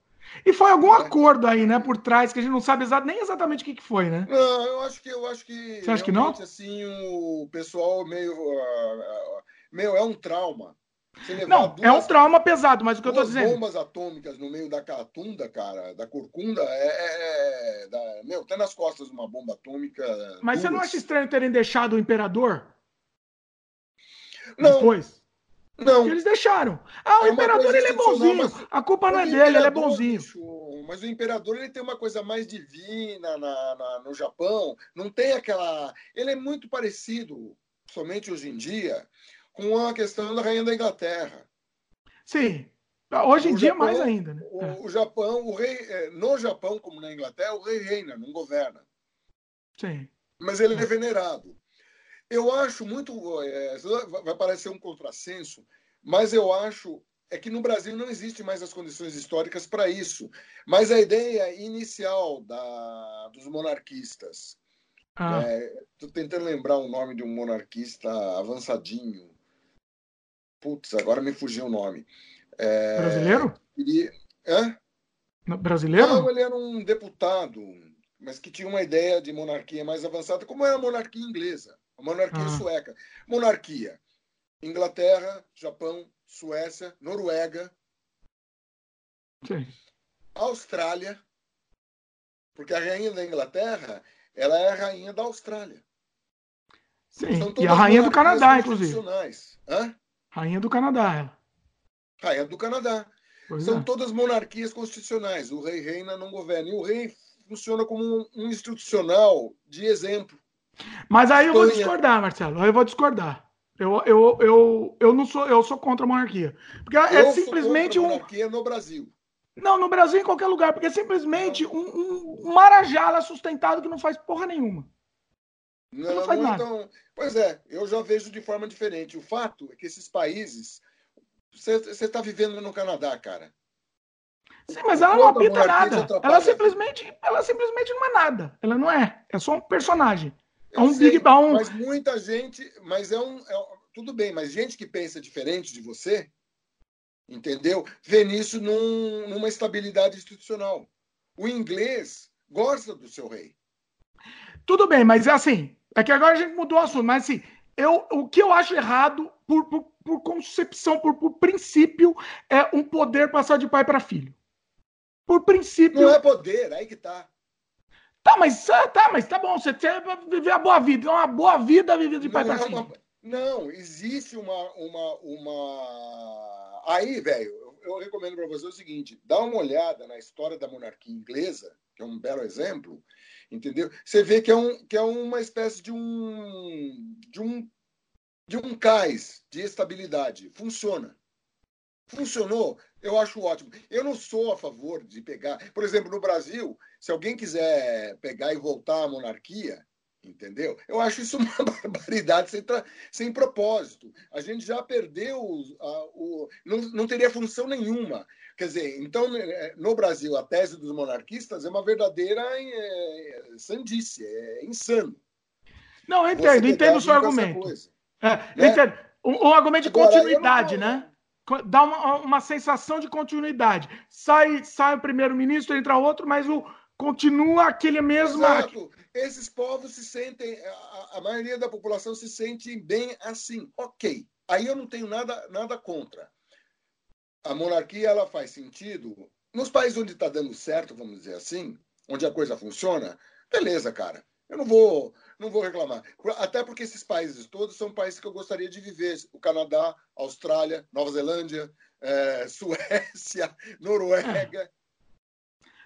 E foi algum é. acordo aí, né, por trás, que a gente não sabe exatamente, nem exatamente o que, que foi, né? Não, eu acho que eu acho que. Você acha que não? Assim, o pessoal meio. Uh, meio é um trauma. Não, duas, é um trauma pesado, mas o que eu tô dizendo. bombas atômicas no meio da catunda, cara, da corcunda, é. é, é da, meu, tem nas costas uma bomba atômica. Mas duas. você não acha estranho terem deixado o imperador não. Depois? Não. Eles deixaram. Ah, o é imperador ele é bonzinho. A culpa não é dele, ele é bonzinho. Bicho, mas o imperador ele tem uma coisa mais divina na, na, no Japão. Não tem aquela. Ele é muito parecido, somente hoje em dia, com a questão da rainha da Inglaterra. Sim. Hoje em o dia Japão, mais ainda, né? O, é. o, Japão, o rei, é, no Japão, como na Inglaterra, o rei reina, não governa. Sim. Mas ele é venerado. Eu acho muito. É, vai parecer um contrassenso, mas eu acho é que no Brasil não existe mais as condições históricas para isso. Mas a ideia inicial da, dos monarquistas. Estou ah. é, tentando lembrar o nome de um monarquista avançadinho. Putz, agora me fugiu o nome. É, Brasileiro? Ele, é? Brasileiro? Não, ele era um deputado, mas que tinha uma ideia de monarquia mais avançada, como era a monarquia inglesa monarquia ah. sueca. Monarquia. Inglaterra, Japão, Suécia, Noruega. Sim. Austrália. Porque a rainha da Inglaterra, ela é a rainha da Austrália. Sim, e a rainha do Canadá, inclusive. Hã? Rainha do Canadá, ela. Rainha do Canadá. Pois São é. todas monarquias constitucionais. O rei reina, não governa. E o rei funciona como um, um institucional de exemplo. Mas aí eu vou discordar, Marcelo. Aí eu vou discordar. Eu, eu, eu, eu não sou, eu sou contra a monarquia. Porque é eu é simplesmente um. monarquia no Brasil. Não, no Brasil em qualquer lugar, porque é simplesmente um, um marajala sustentado que não faz porra nenhuma. Não, não faz nada. Então, pois é, eu já vejo de forma diferente. O fato é que esses países. Você está vivendo no Canadá, cara. Sim, mas ela não apita nada. Ela simplesmente, ela simplesmente não é nada. Ela não é. É só um personagem. É um sei, Big Bang. Mas muita gente, mas é um, é, tudo bem, mas gente que pensa diferente de você, entendeu? Vê nisso num, numa estabilidade institucional. O inglês gosta do seu rei. Tudo bem, mas é assim, é que agora a gente mudou o assunto, mas assim, eu, o que eu acho errado, por, por, por concepção, por, por princípio, é um poder passar de pai para filho. Por princípio. Não é poder, aí que tá. Tá, mas ah, tá, mas tá bom, você quer viver a boa vida, uma boa vida vivida de pai para é filho. Não, existe uma, uma, uma... Aí, velho, eu, eu recomendo para você o seguinte: dá uma olhada na história da monarquia inglesa, que é um belo exemplo, entendeu? Você vê que é, um, que é uma espécie de um, de um, de um cais de estabilidade. Funciona. Funcionou, eu acho ótimo. Eu não sou a favor de pegar. Por exemplo, no Brasil, se alguém quiser pegar e voltar à monarquia, entendeu? Eu acho isso uma (laughs) barbaridade sem, sem propósito. A gente já perdeu a, o. Não, não teria função nenhuma. Quer dizer, então, né, no Brasil, a tese dos monarquistas é uma verdadeira é, sandice, é insano. Não, eu entendo, entendo o seu argumento. É, né? entendo. Um, um argumento de Agora, continuidade, não... né? Dá uma, uma sensação de continuidade. Sai, sai o primeiro-ministro, entra outro, mas o, continua aquele mesmo. Exato. Esses povos se sentem, a, a, maioria da população se sente bem assim. Ok. Aí eu não tenho nada, nada contra. A monarquia ela faz sentido. Nos países onde está dando certo, vamos dizer assim, onde a coisa funciona, beleza, cara. Eu não vou, não vou reclamar. Até porque esses países todos são países que eu gostaria de viver. O Canadá, Austrália, Nova Zelândia, é, (laughs) Suécia, Noruega.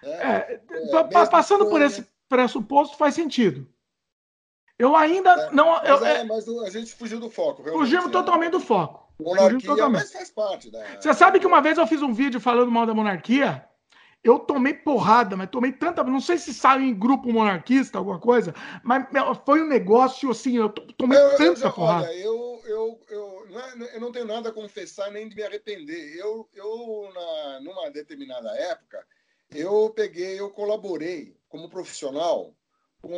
É, é, é passando por esse pressuposto faz sentido. Eu ainda é, não. Mas, eu, é, mas a gente fugiu do foco. Fugimos né? totalmente do foco. Monarquia, totalmente. mas faz parte. Da... Você sabe que uma vez eu fiz um vídeo falando mal da monarquia? Eu tomei porrada, mas tomei tanta. Não sei se saiu em grupo monarquista, alguma coisa, mas foi um negócio assim, eu tomei eu, tanta eu porrada. Olha, eu, eu, eu, não é, eu não tenho nada a confessar nem de me arrepender. Eu, eu na, numa determinada época, eu peguei, eu colaborei como profissional com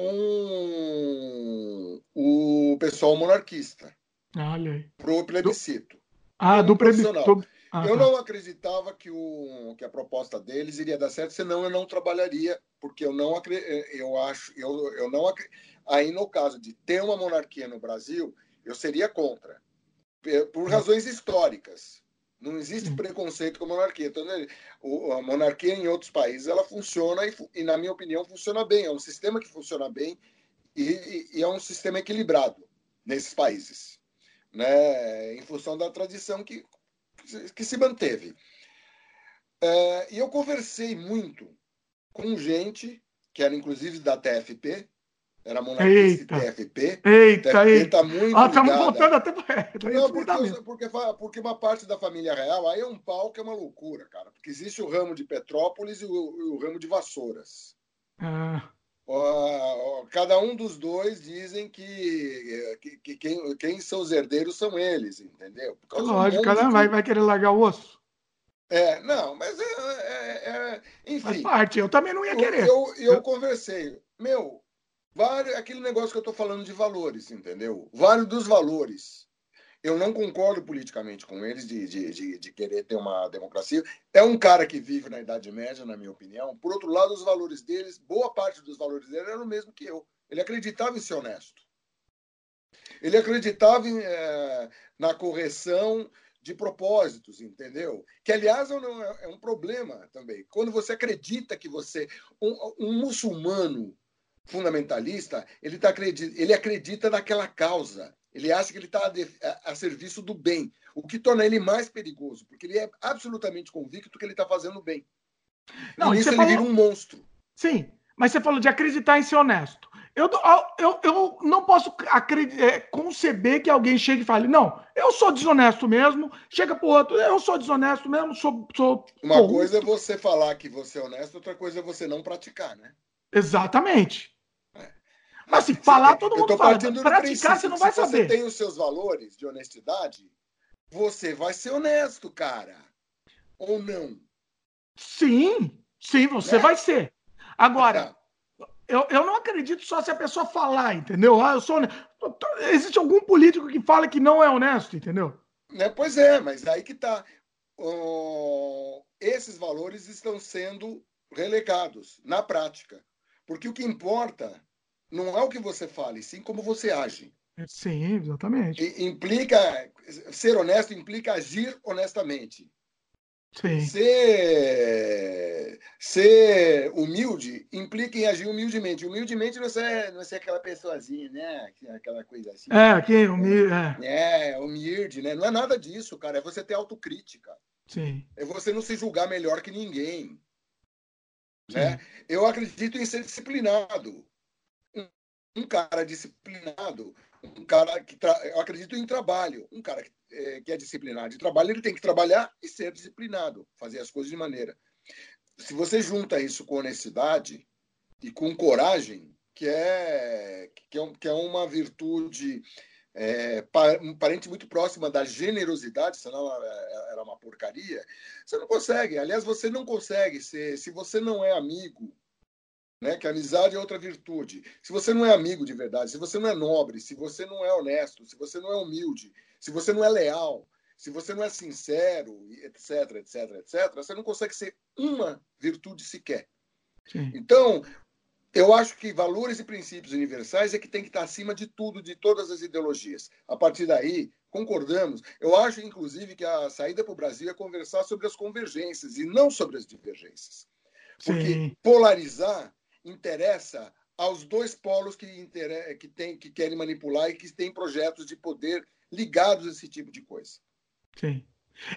o pessoal monarquista. Olha aí. Pro plebiscito. Do... Ah, do plebiscito. Ah, eu tá. não acreditava que, o, que a proposta deles iria dar certo, senão eu não trabalharia, porque eu não eu acho, eu, eu não aí no caso de ter uma monarquia no Brasil, eu seria contra, por razões históricas. Não existe preconceito com a monarquia. Então, né, a monarquia em outros países ela funciona e, e, na minha opinião, funciona bem. É um sistema que funciona bem e, e é um sistema equilibrado nesses países, né? Em função da tradição que que se manteve. É, e eu conversei muito com gente que era inclusive da TFP, era monarquista eita. TFP. Eita, TFP eita. Tá muito ah, estamos voltando até Não, porque, porque, porque, uma parte da família real aí é um pau que é uma loucura, cara. Porque existe o ramo de Petrópolis e o, o ramo de Vassouras. Ah. Cada um dos dois dizem que, que, que quem, quem, são os herdeiros são eles, entendeu? Lógico, cada um vai, vai querer largar o osso. É, não, mas é, é, é enfim. Faz parte, eu também não ia querer. Eu, eu, eu conversei, meu, vários, aquele negócio que eu estou falando de valores, entendeu? Vários dos valores. Eu não concordo politicamente com eles de, de, de, de, querer ter uma democracia. É um cara que vive na Idade Média, na minha opinião. Por outro lado, os valores deles, boa parte dos valores dele eram o mesmo que eu. Ele acreditava em ser honesto. Ele acreditava em, é, na correção de propósitos, entendeu? Que, aliás, é, é um problema também. Quando você acredita que você. Um, um muçulmano fundamentalista, ele, tá, ele acredita naquela causa. Ele acha que ele está a, a, serviço do bem, o que torna ele mais perigoso, porque ele é absolutamente convicto que ele está fazendo bem. Não, e isso ele falou... vira um monstro. Sim, mas você falou de acreditar em ser honesto. Eu, eu, eu não posso é, conceber que alguém chegue e fale, não, eu sou desonesto mesmo, chega pro outro, eu sou desonesto mesmo, sou. sou Uma coisa é você falar que você é honesto, outra coisa é você não praticar, né? Exatamente. Mas assim, falar todo mundo fala. Praticar você não vai se saber. Se você tem os seus valores de honestidade, você vai ser honesto, cara. Ou não? Sim, sim, você é. vai ser. Agora, eu, eu não acredito só se a pessoa falar, entendeu? Ah, eu sou honesto. Existe algum político que fala que não é honesto, entendeu? É, pois é, mas aí que tá. Uh, esses valores estão sendo relegados na prática. Porque o que importa não é o que você fala, sim como você age. Sim, exatamente. E implica ser honesto implica agir honestamente. Sim. Ser, ser humilde implica em agir humildemente. Humildemente não é não é ser aquela pessoazinha, né? Aquela coisa assim. É, que humilde. É. é, humilde, né? Não é nada disso, cara. É você ter autocrítica. Sim. É você não se julgar melhor que ninguém. Né? Eu acredito em ser disciplinado um cara disciplinado, um cara que tra... eu acredito em trabalho, um cara que é, que é disciplinado de trabalho, ele tem que trabalhar e ser disciplinado, fazer as coisas de maneira. Se você junta isso com honestidade e com coragem, que é que é, que é uma virtude é, parente muito próxima da generosidade, senão ela era uma porcaria, você não consegue. Aliás, você não consegue ser, se você não é amigo né? Que a amizade é outra virtude. Se você não é amigo de verdade, se você não é nobre, se você não é honesto, se você não é humilde, se você não é leal, se você não é sincero, etc, etc, etc, você não consegue ser uma virtude sequer. Sim. Então, eu acho que valores e princípios universais é que tem que estar acima de tudo, de todas as ideologias. A partir daí, concordamos. Eu acho, inclusive, que a saída para o Brasil é conversar sobre as convergências e não sobre as divergências. Porque Sim. polarizar interessa aos dois polos que, inter... que, tem, que querem manipular e que têm projetos de poder ligados a esse tipo de coisa. Sim.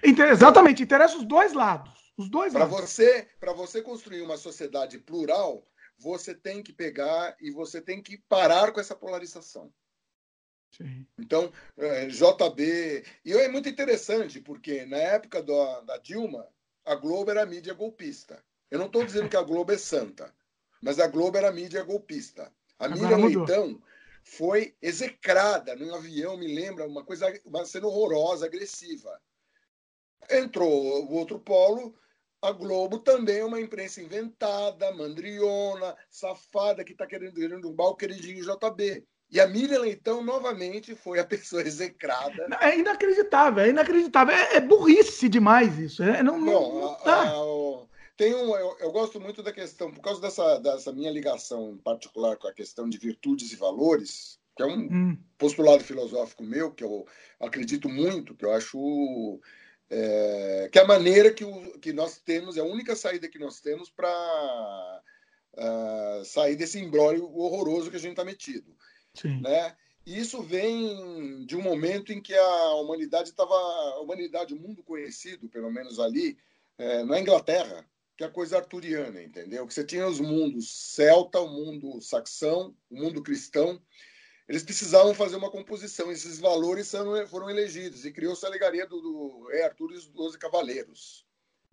Inter... Exatamente, interessa os dois lados. Os dois para você Para você construir uma sociedade plural, você tem que pegar e você tem que parar com essa polarização. Sim. Então, é, JB. E é muito interessante, porque na época do, da Dilma, a Globo era a mídia golpista. Eu não estou dizendo que a Globo é santa, mas a Globo era a mídia golpista. A Miriam Leitão foi execrada num avião, me lembra, uma coisa, uma cena horrorosa, agressiva. Entrou o outro polo, a Globo também é uma imprensa inventada, mandriona, safada, que está querendo derrubar o queridinho JB. E a Miriam Leitão, novamente, foi a (laughs) pessoa execrada. É inacreditável, é inacreditável. É, é burrice demais isso. É, não, não, não a, a, tem um, eu, eu, gosto muito da questão, por causa dessa, dessa minha ligação em particular com a questão de virtudes e valores, que é um hum. postulado filosófico meu, que eu acredito muito, que eu acho é, que a maneira que, o, que nós temos, é a única saída que nós temos para uh, ah, sair desse imbróglio horroroso que a gente está metido. Sim. Né? E isso vem de um momento em que a humanidade estava. A humanidade, o mundo conhecido, pelo menos ali, é, na Inglaterra, que é a coisa arturiana, entendeu? Que você tinha os mundos celta, o mundo saxão, o mundo cristão. Eles precisavam fazer uma composição. Esses valores foram elegidos e criou-se a alegaria do, do Rei Arthur e os Doze Cavaleiros.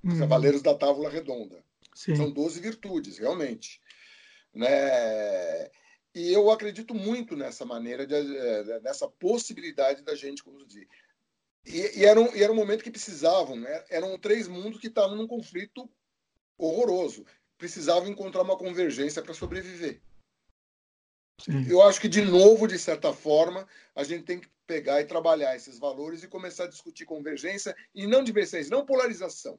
Os uhum. Cavaleiros da Távola Redonda. Sim. São doze virtudes, realmente. Né? E eu acredito muito nessa maneira, de, eh, nessa possibilidade da gente conduzir. E, e, era, um, e era um momento que precisavam, né? eram três mundos que estavam num conflito horroroso. Precisavam encontrar uma convergência para sobreviver. Sim. Eu acho que, de novo, de certa forma, a gente tem que pegar e trabalhar esses valores e começar a discutir convergência e não divergência, não polarização.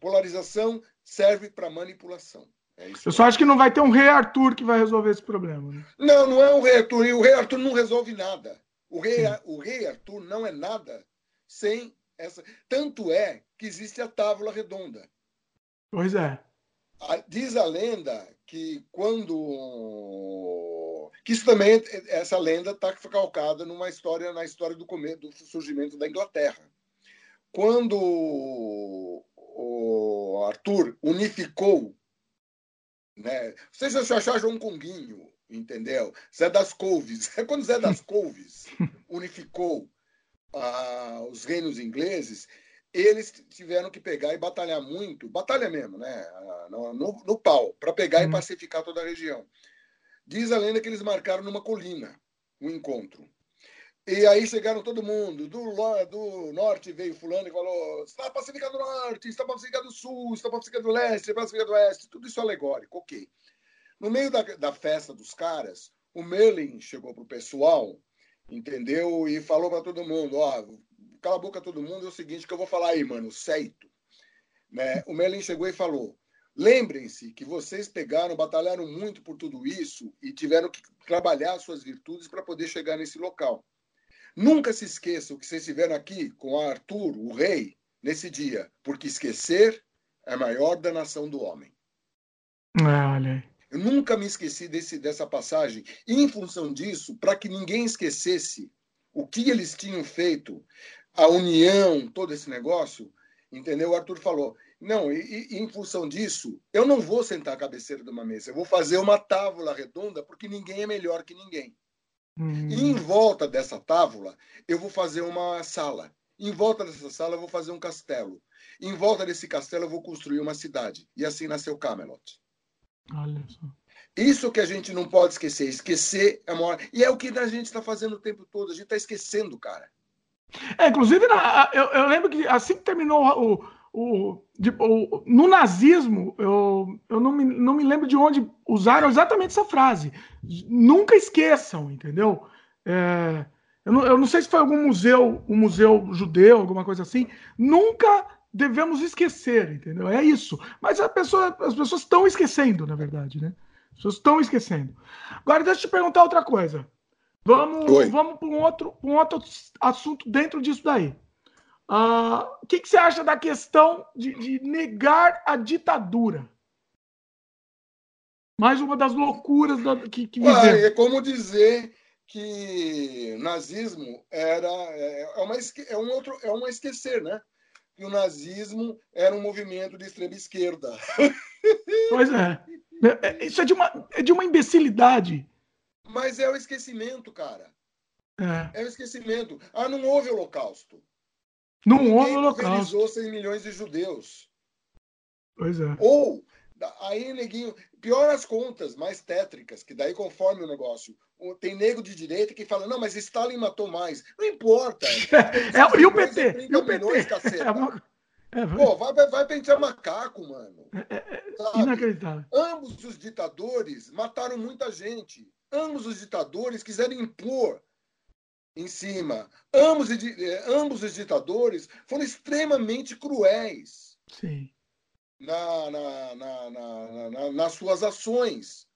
Polarização serve para manipulação. É eu só acho que não vai ter um rei Arthur que vai resolver esse problema. Né? Não, não é um rei Arthur. E o rei Arthur não resolve nada. O rei, o rei Arthur não é nada sem essa. Tanto é que existe a tábua redonda. Pois é. Diz a lenda que quando que isso também essa lenda está calcada numa história na história do começo do surgimento da Inglaterra. Quando o Arthur unificou né? Vocês já acharam um Conguinho, entendeu? Zé das Couves. (laughs) Quando Zé das (laughs) Couves unificou os reinos ingleses, eles tiveram que pegar e batalhar muito, batalha mesmo, né? No, no, no pau, para pegar hum. e pacificar toda a região. Diz a lenda que eles marcaram numa colina o um encontro. E aí chegaram todo mundo, do, do norte veio fulano e falou: está pacificado do norte, está pacificado do sul, está pacificado do leste, está pacificado do oeste, tudo isso alegórico, ok. No meio da, da festa dos caras, o Merlin chegou pro pessoal, entendeu? E falou para todo mundo: ó, cala a boca todo mundo, é o seguinte que eu vou falar aí, mano, certo. Né? O Merlin chegou e falou: Lembrem-se que vocês pegaram, batalharam muito por tudo isso e tiveram que trabalhar suas virtudes para poder chegar nesse local. Nunca se esqueçam que vocês estiveram aqui com Arthur, o rei, nesse dia, porque esquecer é a maior danação do homem. Ah, olha Eu nunca me esqueci desse, dessa passagem. E, em função disso, para que ninguém esquecesse o que eles tinham feito, a união, todo esse negócio, entendeu? O Arthur falou: não, e, e, em função disso, eu não vou sentar à cabeceira de uma mesa, eu vou fazer uma tábua redonda, porque ninguém é melhor que ninguém. Hum. E em volta dessa tábua, eu vou fazer uma sala. Em volta dessa sala, eu vou fazer um castelo. Em volta desse castelo, eu vou construir uma cidade. E assim nasceu Camelot. Olha só. Isso que a gente não pode esquecer. Esquecer é maior. E é o que a gente está fazendo o tempo todo. A gente está esquecendo, cara. É, inclusive, eu, eu, lembro que assim que terminou o, o, de, o, no nazismo, eu, eu não, me, não me lembro de onde usaram exatamente essa frase. Nunca esqueçam, entendeu? É, eu, não, eu não sei se foi algum museu, um museu judeu, alguma coisa assim. Nunca devemos esquecer, entendeu? É isso. Mas pessoa, as pessoas estão esquecendo, na verdade, né? As pessoas estão esquecendo. Agora, deixa eu te perguntar outra coisa. Vamos, vamos para um outro, um outro assunto dentro disso daí. Uh, o que, que, você acha da questão de, de, negar a ditadura? Mais uma das loucuras da, que, que Ué, É como dizer que nazismo era é, é, uma, é um outro é uma esquecer, né? Que o nazismo era um movimento de extrema esquerda. (laughs) Pois é. é. é isso é de uma, é de uma imbecilidade. Mas é o esquecimento, cara. É. é o esquecimento. Ah, não houve holocausto. Não Ninguém houve holocausto. 100 milhões de judeus. Pois é. Ou, aí, neguinho, pior as contas mais tétricas, que daí conforme o negócio. Tem nego de direita que fala, não, mas Stalin matou mais. Não importa. (laughs) É, e o PT? E o PT? Milhões, é uma... é, Pô, vai, vai, vai pensar macaco, mano. É, é, é inacreditável. Ambos os ditadores mataram muita gente. Ambos os ditadores quiseram impor em cima. Ambos, eh, ambos os ditadores foram extremamente cruéis Sim. Na, na, na, nas suas ações.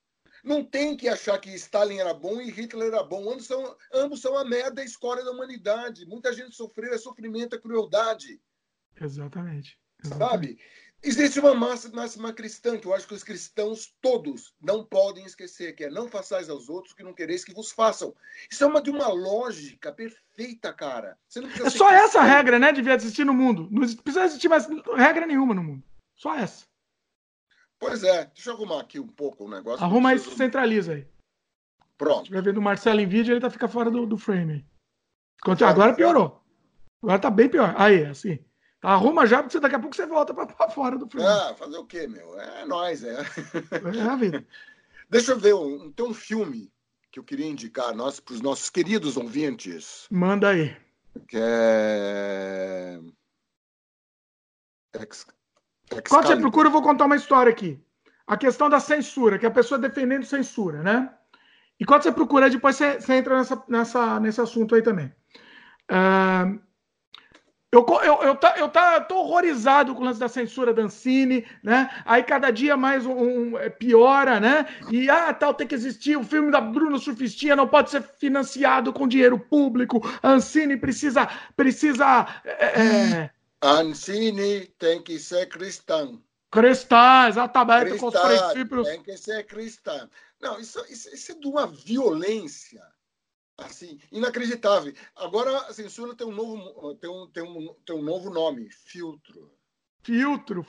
Não tem que achar que Stalin era bom e Hitler era bom. Ambos são, ambos são a merda da escola da humanidade. Muita gente sofreu, é sofrimento, é crueldade. Exatamente. Exatamente. Sabe? Existe uma máxima cristã que eu acho que os cristãos todos não podem esquecer, que é não façais aos outros que não quereis que vos façam. Isso é uma de uma lógica perfeita, cara. é só essa regra, né? Devia existir no mundo. Não precisa existir mais regra nenhuma no mundo. Só essa. Pois é. Deixa eu arrumar aqui um pouco o negócio. Arruma isso, centraliza aí. Pronto. Se vai vendo o Marcelo em vídeo, ele tá fica fora do, do frame. Agora piorou. Agora tá bem pior. Aí, assim. Arruma já, porque daqui a pouco você volta para fora do filme. Ah, fazer o quê, meu? É nós, é. É a vida. (laughs) Deixa eu ver, um, tem um filme que eu queria indicar para os nossos queridos ouvintes. Manda aí. Que é. Ex... Quando você procura, eu vou contar uma história aqui. A questão da censura, que a pessoa defendendo censura, né? E quando você procura, depois você, você entra nessa, nessa, nesse assunto aí também. Uh, eu, eu, eu, tá, eu tá, tô horrorizado com o lance da censura da Ancine, né? Aí cada dia mais um, um, é, piora, né? E ah, tal, tem que existir. O filme da Bruna Surfistinha não pode ser financiado com dinheiro público. A Ancine precisa. precisa é, é... Ancine tem que ser cristã. Cristã, exatamente. Cristã, com os princípios. Tem que ser cristã. Não, isso, isso, isso é de uma violência assim, inacreditável. Agora a censura tem um novo, tem um, tem um, tem um novo nome, filtro. Filtro,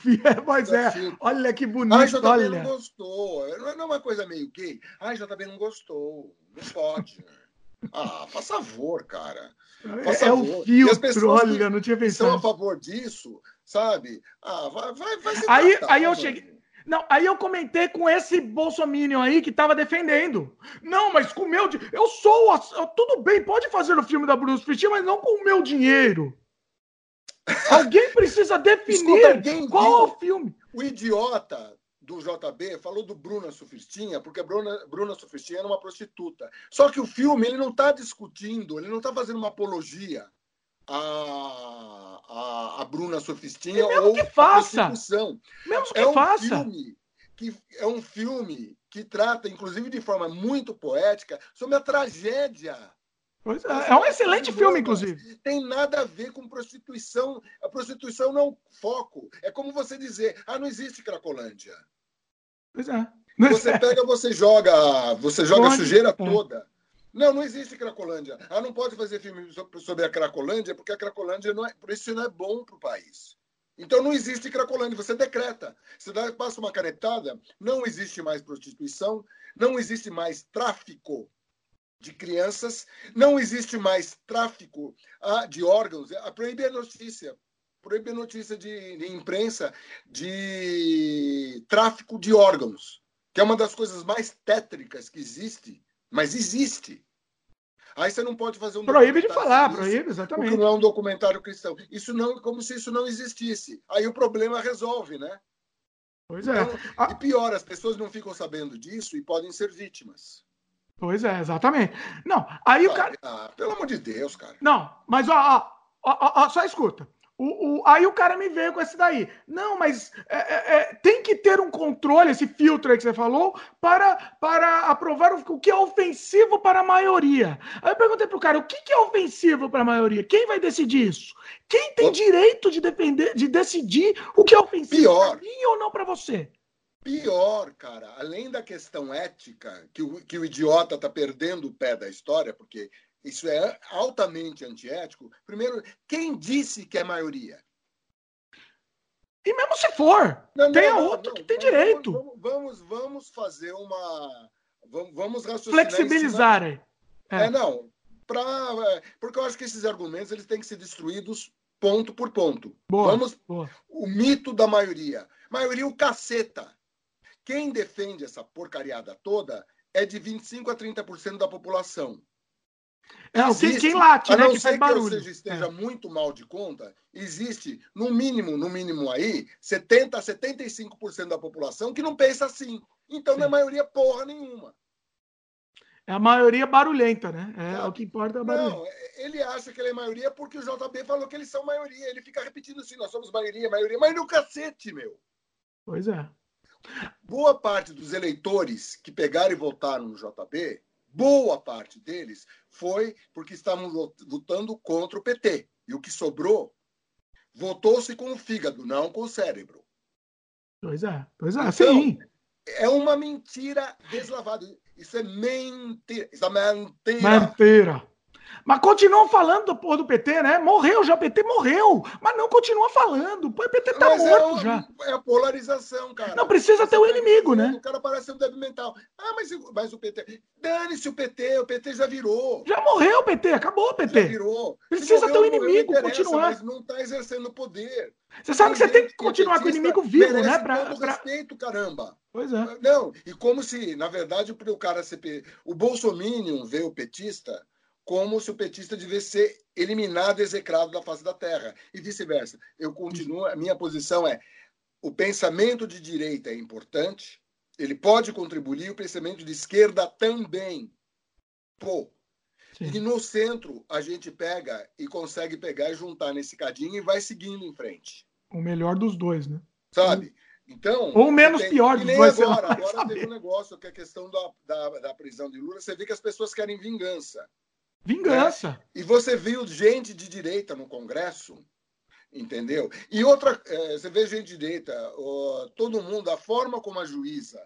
mas (laughs) é. Filtro. Olha que bonito. Ai, JB olha. não gostou. Não é uma coisa meio gay. Ai, JB não gostou. Não pode. Ah, faz favor, cara. É, favor. o filtro, olha, não tinha pensado. São a favor disso, sabe? Ah, vai, vai, vai Aí, aí eu cheguei. Não, aí eu comentei com esse bolsominion aí que tava defendendo. Não, mas com o meu. Eu sou. Tudo bem, pode fazer o filme da Bruce Pitt, mas não com o meu dinheiro. (laughs) Alguém precisa definir Escuta, qual viu? é o filme. O idiota do JB falou do Bruna Sufistinha, porque a Bruna, Bruna Sufistinha era uma prostituta. Só que o filme ele não está discutindo, ele não está fazendo uma apologia a, a, a Bruna Sofistinha ou que faça. Mesmo que é um faça. Filme que é um filme que trata, inclusive de forma muito poética, sobre a tragédia. Pois é, é um excelente filme, inclusive. Tem nada a ver com prostituição. A prostituição não é um foco. É como você dizer, ah, não existe Cracolândia. Pois é. Você pega, você joga, você joga a sujeira é. toda. Não, não existe Cracolândia. Ah, não pode fazer filme sobre a Cracolândia, porque a Cracolândia não é. Por isso não é bom para o país. Então não existe Cracolândia. Você decreta. Você dá, passa uma canetada, não existe mais prostituição, não existe mais tráfico de crianças, não existe mais tráfico ah, de órgãos. A proibir a notícia. Proibir notícia de, de imprensa de tráfico de órgãos, que é uma das coisas mais tétricas que existe mas existe. Aí você não pode fazer um Proíbe de falar, proíbe, exatamente. Porque não é um documentário cristão. Isso não, como se isso não existisse. Aí o problema resolve, né? Pois é. Então, ah. E pior, as pessoas não ficam sabendo disso e podem ser vítimas. Pois é, exatamente. Não, aí ah, o cara. Ah, pelo amor de Deus, cara. Não, mas ó, ó, ó, ó só escuta. O, o, aí o cara me veio com esse daí. Não, mas é, é, é, tem que ter um controle, esse filtro aí que você falou, para, para aprovar o, o que é ofensivo para a maioria. Aí eu perguntei pro cara, o que, que é ofensivo para a maioria? Quem vai decidir isso? Quem tem direito de, defender, de decidir o que é ofensivo para mim ou não para você? Pior, cara, além da questão ética, que o, que o idiota está perdendo o pé da história, porque isso é altamente antiético. Primeiro, quem disse que é maioria? E mesmo se for, não, tem não, outro não, que tem vamos, direito. Vamos, vamos, vamos, fazer uma. Vamos, raciocinar. Flexibilizar. É. é, não. Pra, é, porque eu acho que esses argumentos eles têm que ser destruídos ponto por ponto. Boa, vamos. Boa. O mito da maioria. Maioria, o caceta. Quem defende essa porcariada toda é de 25 a 30% da população. É, existe, quem late, né? Que faz barulho. Que seja, esteja é. muito mal de conta, existe, no mínimo, no mínimo aí, 70% a 75% da população que não pensa assim. Então Sim. não é maioria porra nenhuma. É a maioria barulhenta, né? É, é o que importa é a barulho. Não, ele acha que ele é maioria porque o JB falou que eles são maioria. Ele fica repetindo assim, nós somos maioria, maioria, mas no cacete, meu. Pois é. Boa parte dos eleitores que pegaram e votaram no JB boa parte deles foi porque estavam lutando contra o PT. E o que sobrou votou-se com o fígado, não com o cérebro. Pois é, pois é, então, sim. É uma mentira deslavada. Isso é mentira. Isso é mentira. Mentira. Mas continuam falando do porra do PT, né? Morreu já, o PT morreu. Mas não continua falando. O PT tá mas é morto é já. É a polarização, cara. Não precisa ter um inimigo, né? O cara parece um débil mental. Ah, mas, mas o PT. Dane-se o PT, o PT já virou. Já morreu o PT, acabou o PT. Já virou. Precisa morreu, ter um inimigo, continuar. Mas não tá exercendo poder. Você sabe que você tem que continuar com o inimigo vivo, né? Pra, todo pra... respeito, caramba. Pois é. Não, e como se, na verdade, o cara ser. O Bolsonaro vê o petista como se o petista devesse ser eliminado, execrado da face da terra, e vice-versa. Eu continuo, a minha posição é: o pensamento de direita é importante, ele pode contribuir, o pensamento de esquerda também. Pô. Sim. E no centro, a gente pega e consegue pegar e juntar nesse cadinho e vai seguindo em frente. O melhor dos dois, né? Sabe? Então, Ou menos tem, pior dos dois. Agora, (laughs) agora teve um negócio que é a questão da, da, da prisão de Lula. Você vê que as pessoas querem vingança. Vingança. É. E você viu gente de direita no Congresso, entendeu? E outra, é, você vê gente de direita, ó, todo mundo, a forma como a juíza,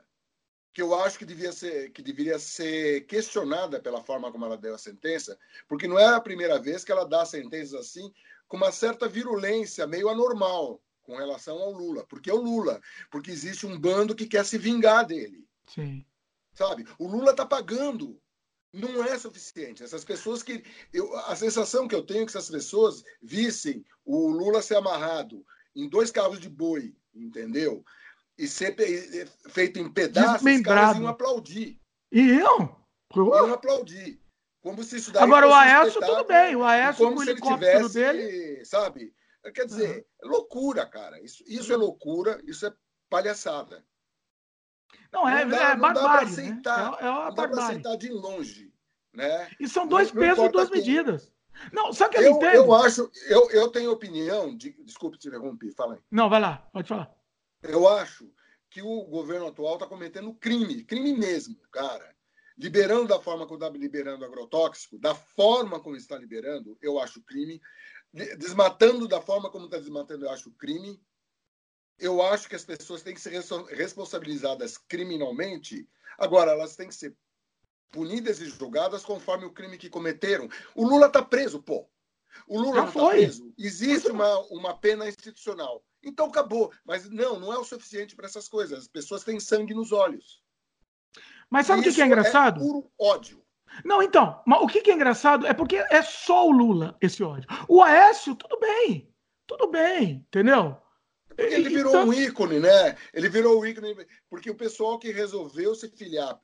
que eu acho que devia ser, que deveria ser questionada pela forma como ela deu a sentença, porque não é a primeira vez que ela dá sentenças assim, com uma certa virulência, meio anormal, com relação ao Lula, porque é o Lula, porque existe um bando que quer se vingar dele. Sim. Sabe? O Lula está pagando não é suficiente. Essas pessoas que. Eu, a sensação que eu tenho é que essas pessoas vissem o Lula ser amarrado em dois carros de boi, entendeu? E ser feito em pedaços, os caras iam aplaudir. E eu? Iam aplaudir. Como se isso daí Agora, o Aécio, tudo bem. O Aécio, como com o helicóptero tivesse, dele. Sabe? Quer dizer, uhum. loucura, cara. Isso, isso é loucura, isso é palhaçada. Não, é, não dá, é barbárie. Né? Aceitar, né? É, é uma não dá para aceitar de longe. Né? E são dois não, pesos e duas quem. medidas. Não, sabe que eu, eu entendo? Eu acho, eu, eu tenho opinião, de, desculpe te interromper, fala aí. Não, vai lá, pode falar. Eu acho que o governo atual está cometendo crime, crime mesmo, cara. Liberando da forma como está liberando agrotóxico, da forma como está liberando, eu acho crime. Desmatando da forma como está desmatando, eu acho crime eu acho que as pessoas têm que ser responsabilizadas criminalmente. Agora, elas têm que ser punidas e julgadas conforme o crime que cometeram. O Lula está preso, pô. O Lula não está preso. Existe uma, uma pena institucional. Então acabou. Mas não, não é o suficiente para essas coisas. As pessoas têm sangue nos olhos. Mas sabe o que, é engraçado? É puro ódio. Não, então, o que, que é engraçado é porque é só o Lula esse ódio. O Aécio, tudo bem. Tudo bem, entendeu? Porque ele virou então... um ícone, né? Ele virou um ícone, porque o pessoal que resolveu se filiar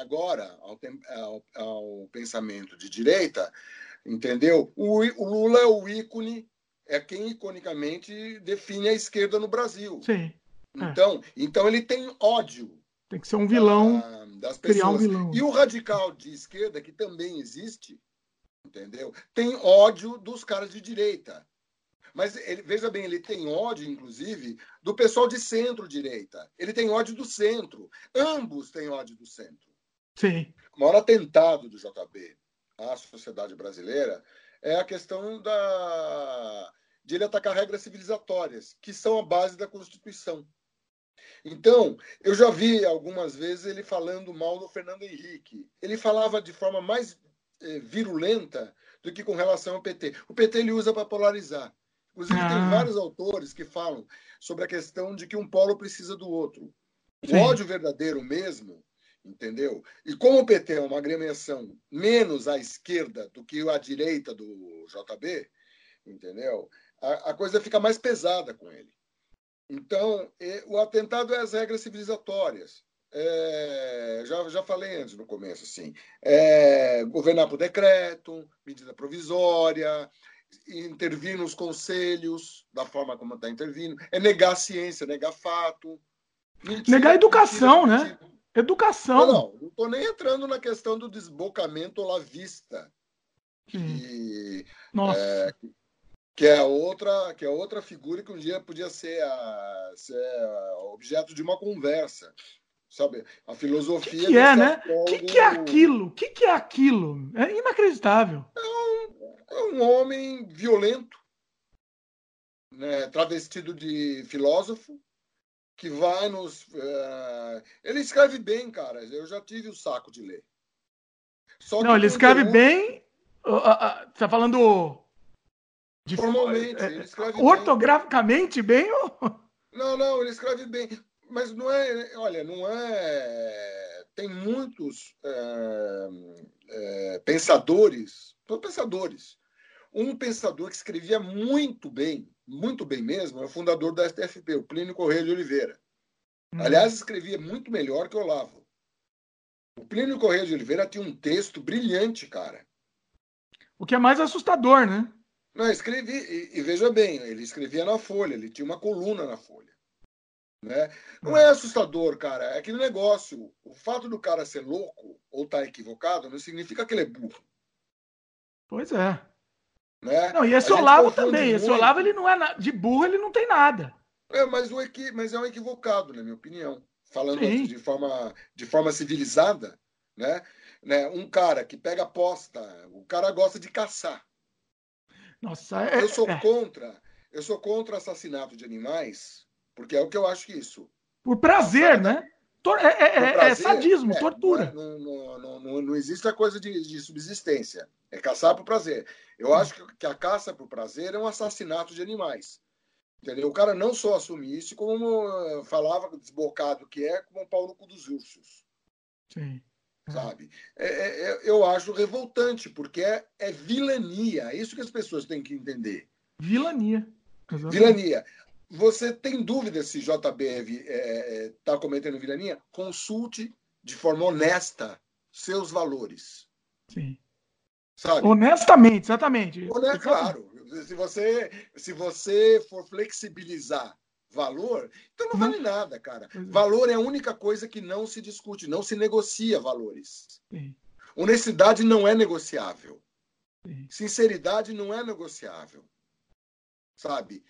agora ao, ao, ao pensamento de direita, entendeu? O, o, Lula é o ícone, é quem iconicamente define a esquerda no Brasil. Sim. É. Então, então ele tem ódio. Tem que ser um vilão. Da, das pessoas. Um vilão. E o radical de esquerda, que também existe, entendeu? Tem ódio dos caras de direita. Mas ele, veja bem, ele tem ódio, inclusive, do pessoal de centro-direita. Ele tem ódio do centro. Ambos têm ódio do centro. Sim. O maior atentado do JB à sociedade brasileira é a questão da de ele atacar regras civilizatórias, que são a base da Constituição. Então, eu já vi algumas vezes ele falando mal do Fernando Henrique. Ele falava de forma mais eh, virulenta do que com relação ao PT. O PT ele usa para polarizar. Inclusive, ah. tem vários autores que falam sobre a questão de que um polo precisa do outro. Sim. O ódio verdadeiro mesmo, entendeu? E como o PT é uma agremiação menos à esquerda do que a direita do JB, entendeu? A, a coisa fica mais pesada com ele. Então, o atentado é as regras civilizatórias. É, já, já falei antes no começo, assim, é, governar por decreto, medida provisória, intervir nos conselhos da forma como está intervindo, é negar ciência, negar fato. Mentira, negar educação, mentira, né? Mentira. Educação. Não, não estou nem entrando na questão do desbocamento lavista. Que, Nossa. É, que é outra que é outra figura que um dia podia ser, a, ser objeto de uma conversa sabe a filosofia que, que é né? o que, que é aquilo? O que, que é aquilo? É inacreditável. É um, é um homem violento né, travestido de filósofo que vai nos uh, ele escreve bem cara eu já tive o saco de ler. Só não ele escreve bem uh, uh, uh, tá falando de, Formalmente, ele escreve Ortograficamente bem? bem ou... Não, não, ele escreve bem. Mas não é. Olha, não é. Tem muitos é, é, pensadores. Pensadores. Um pensador que escrevia muito bem, muito bem mesmo, é o fundador da STFP, o Plínio Correia de Oliveira. Hum. Aliás, escrevia muito melhor que o Olavo. O Plínio Correia de Oliveira tinha um texto brilhante, cara. O que é mais assustador, né? Não, escrevi, e, e, veja bem, ele escrevia na Folha, ele tinha uma coluna na Folha. Né? Não é assustador, cara, é aquele negócio. O fato do cara ser louco ou estar tá equivocado não significa que ele é burro. Pois é. Né? Não, e esse Olavo também. Esse Olavo, ele não é de burro, ele não tem nada. É, mas, o equi... mas é um equivocado, na minha opinião. Falando de forma, de forma civilizada, né? né? Um cara que pega aposta, o cara gosta de caçar. Nossa, é, eu sou é. contra. Eu sou contra assassinato de animais, porque é o que eu acho que isso. Por prazer, né? É, é, é, é, sadismo, tortura. Não, não, não, não, existe a coisa de, de, subsistência. É caçar por prazer. Eu acho que, a caça por prazer é um assassinato de animais. Entendeu? O cara não só assume isso, como eh, falava desbocado que é, como o pau no cu dos ursos. Sim sabe? É, é, é, eu acho revoltante, porque é, é vilania. É isso que as pessoas têm que entender. Vilania. Vilania. Você tem dúvida se JB está é, é tá cometendo vilania? Consulte de forma honesta seus valores. Sim. Sabe? Honestamente, exatamente. Honest, claro. Se você, se você for flexibilizar valor, então não vale nada, cara. É. Valor é a única coisa que não se discute, não se negocia valores. Sim. Honestidade não é negociável. Sim. Sinceridade não é negociável. Sabe?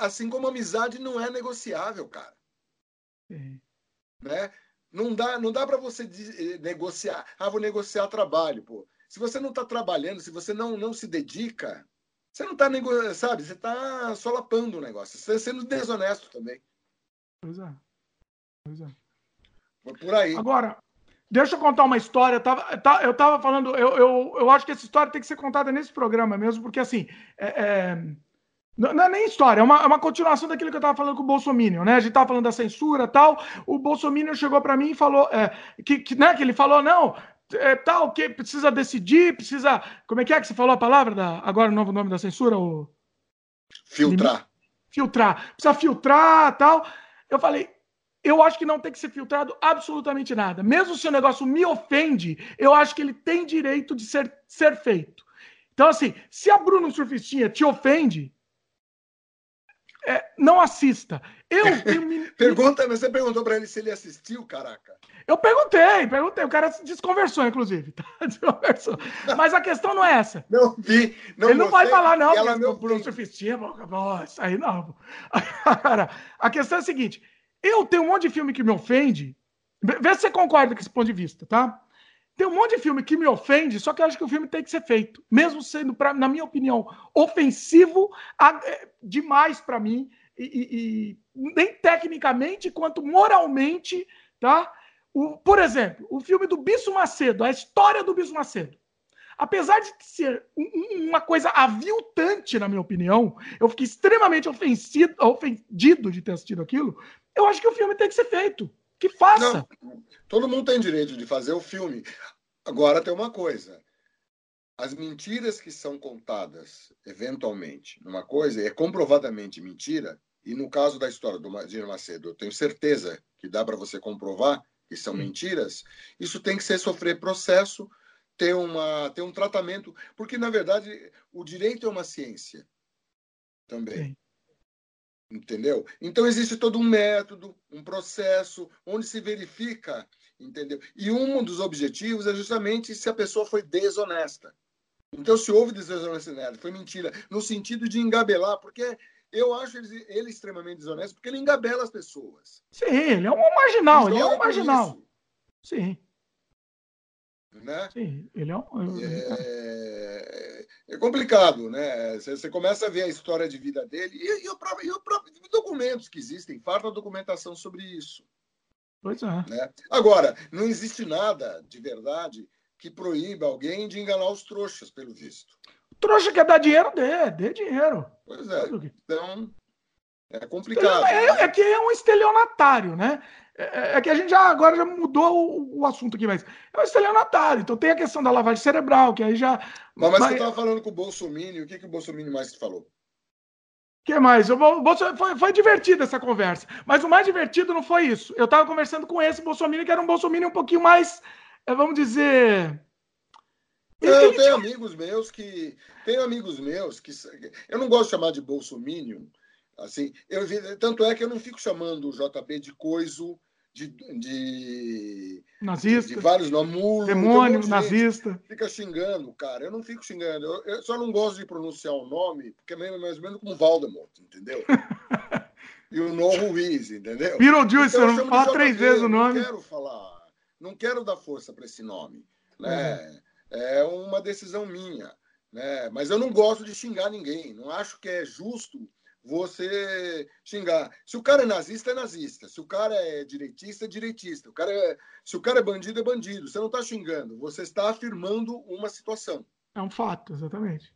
Assim como amizade não é negociável, cara. Sim. Né? Não dá, não dá para você eh, negociar. Ah, vou negociar trabalho, pô. Se você não está trabalhando, se você não, não se dedica, você não está negociando, sabe? Você está solapando o negócio. Você está sendo desonesto também. Pois é. Pois é. por aí. Agora, deixa eu contar uma história. Eu tava, eu tava falando, eu, eu, eu acho que essa história tem que ser contada nesse programa mesmo, porque assim. É, é, não é nem história, é uma, é uma continuação daquilo que eu estava falando com o Bolsonaro, né? A gente estava falando da censura e tal. O Bolsonaro chegou para mim e falou é, que, que, né, que ele falou: não, é, tal, que precisa decidir, precisa. Como é que é que você falou a palavra? Da, agora o novo nome da censura? O... Filtrar. Filtrar. Precisa filtrar tal. Eu falei, eu acho que não tem que ser filtrado absolutamente nada. Mesmo se o negócio me ofende, eu acho que ele tem direito de ser, ser feito. Então, assim, se a Bruno Surfistinha te ofende, é, não assista. Eu (laughs) tenho... Pergunta, você perguntou para ele se ele assistiu, caraca. Eu perguntei, perguntei. O cara se desconversou, inclusive. Tá? (laughs) Desconversou. Mas a questão não é essa. Não vi. Não Ele não vai falar, não, ela não por um surfistinha. Nossa, aí não. Cara, a questão é a seguinte: eu tenho um monte de filme que me ofende. Vê se você concorda com esse ponto de vista, tá? Tem um monte de filme que me ofende, só que eu acho que o filme tem que ser feito. Mesmo sendo, pra, na minha opinião, ofensivo a, é, demais para mim e, e, nem tecnicamente quanto moralmente, tá? O, por exemplo, o filme do Bisso Macedo, a história do Bisso Macedo. Apesar de ser uma coisa aviltante, na minha opinião, eu fiquei extremamente ofensido, ofendido de ter assistido aquilo. Eu acho que o filme tem que ser feito. Que faça. Não, todo mundo tem direito de fazer o filme. Agora tem uma coisa. As mentiras que são contadas, eventualmente, numa coisa, é comprovadamente mentira, e no caso da história do Dino Macedo, eu tenho certeza que dá para você comprovar que são Sim. mentiras, isso tem que ser sofrer processo, ter, uma, ter um tratamento, porque, na verdade, o direito é uma ciência também. Sim. Entendeu? Então, existe todo um método, um processo, onde se verifica, entendeu? E um dos objetivos é justamente se a pessoa foi desonesta. Então, se houve desonestidade, foi mentira, no sentido de engabelar, porque eu acho ele, ele extremamente desonesto, porque ele engabela as pessoas. Sim, ele é um marginal, ele é um marginal. Sim. Né? Sim, ele é um. É, é complicado, né? Você começa a ver a história de vida dele e, e, o próprio, e o próprio documentos que existem, falta documentação sobre isso. Pois é. Né? Agora, não existe nada de verdade que proíba alguém de enganar os trouxas, pelo visto. O trouxa quer dar dinheiro, dê, dê dinheiro. Pois é. Então, é complicado. É, é, é que é um estelionatário, né? É, é, é, que a gente já agora já mudou o, o, assunto aqui, mas é um estelionatário. Então tem a questão da lavagem cerebral, que aí já. Mas, mas, estava falando com o Bolsonaro, o que, que o Bolsonaro mais te falou? que mais? Eu vou, foi, foi divertida essa conversa. Mas o mais divertido não foi isso. Eu estava conversando com esse Bolsonaro, que era um Bolsonaro um pouquinho mais, é, vamos dizer. Eu, eu tenho tinha... amigos meus que. Tenho amigos meus que. Eu não gosto de chamar de Bolsonaro. Assim, eu, tanto é que eu não fico chamando o JB de coiso de, de, nazista, de vários nomes, mulo, demônio, nazista. Fica xingando, cara. Eu não fico xingando. Eu, eu, só não gosto de pronunciar o nome, porque é mais ou menos como Valdemort, entendeu? (laughs) e o No Ruiz, entendeu? Beetlejuice, então, eu não fala três vezes o nome. Não quero falar, não quero dar força para esse nome. Né? Uhum. É uma decisão minha. Né? Mas eu não gosto de xingar ninguém. Não acho que é justo você xingar. Se o cara é nazista, é nazista. Se o cara é direitista, é direitista. O cara é... Se o cara é bandido, é bandido. Você não está xingando, você está afirmando uma situação. É um fato, exatamente.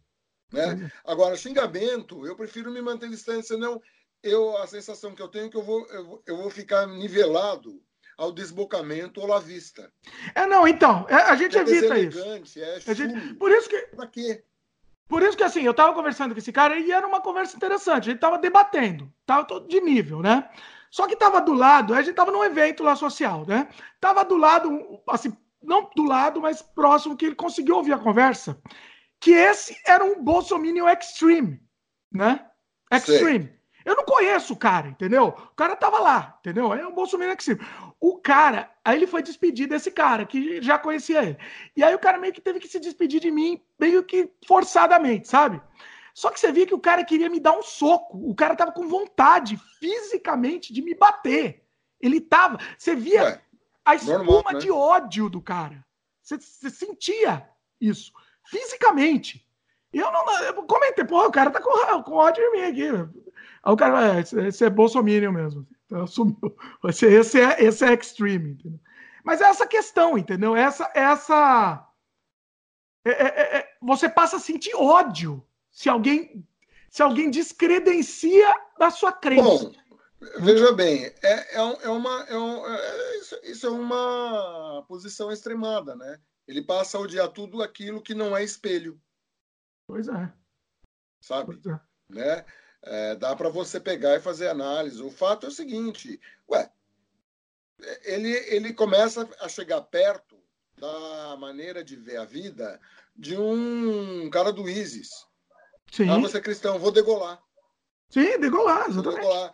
Né? Agora, xingamento, eu prefiro me manter distante, senão eu, a sensação que eu tenho é que eu vou, eu, eu vou ficar nivelado ao desbocamento ou à vista. É, não, então, é, a gente é evita isso. É gente, por isso que. Pra quê? Por isso que, assim, eu tava conversando com esse cara e era uma conversa interessante. A gente tava debatendo, tava todo de nível, né? Só que tava do lado, a gente tava num evento lá social, né? Tava do lado, assim, não do lado, mas próximo, que ele conseguiu ouvir a conversa, que esse era um Bolsominion Extreme, né? Extreme. Sei. Eu não conheço o cara, entendeu? O cara tava lá, entendeu? É um Bolsonaro Extreme. O cara, aí ele foi despedir desse cara, que já conhecia ele. E aí o cara meio que teve que se despedir de mim, meio que forçadamente, sabe? Só que você via que o cara queria me dar um soco. O cara tava com vontade, fisicamente, de me bater. Ele tava. Você via Ué, a espuma normal, né? de ódio do cara. Você, você, sentia isso, fisicamente. E eu não. Eu comentei, pô, o cara tá com, com ódio em mim aqui. Aí o cara, é, esse é Bolsonaro mesmo. Então, (laughs) assumiu. Esse, esse, é, esse é extreme, entendeu? Mas é essa questão, entendeu? Essa. essa é, é, é, é, você passa a sentir ódio se alguém se alguém descredencia da sua crença. Bom, veja bem, é, é, é uma, é um, isso, isso, é uma posição extremada, né? Ele passa a odiar tudo aquilo que não é espelho. Pois é. Sabe? Pois é. Né? É, dá para você pegar e fazer análise. O fato é o seguinte: ué, ele, ele começa a chegar perto da maneira de ver a vida de um cara do ISIS. Sim. Ah, você é cristão, vou degolar. Sim, degolar, exatamente. Vou degolar,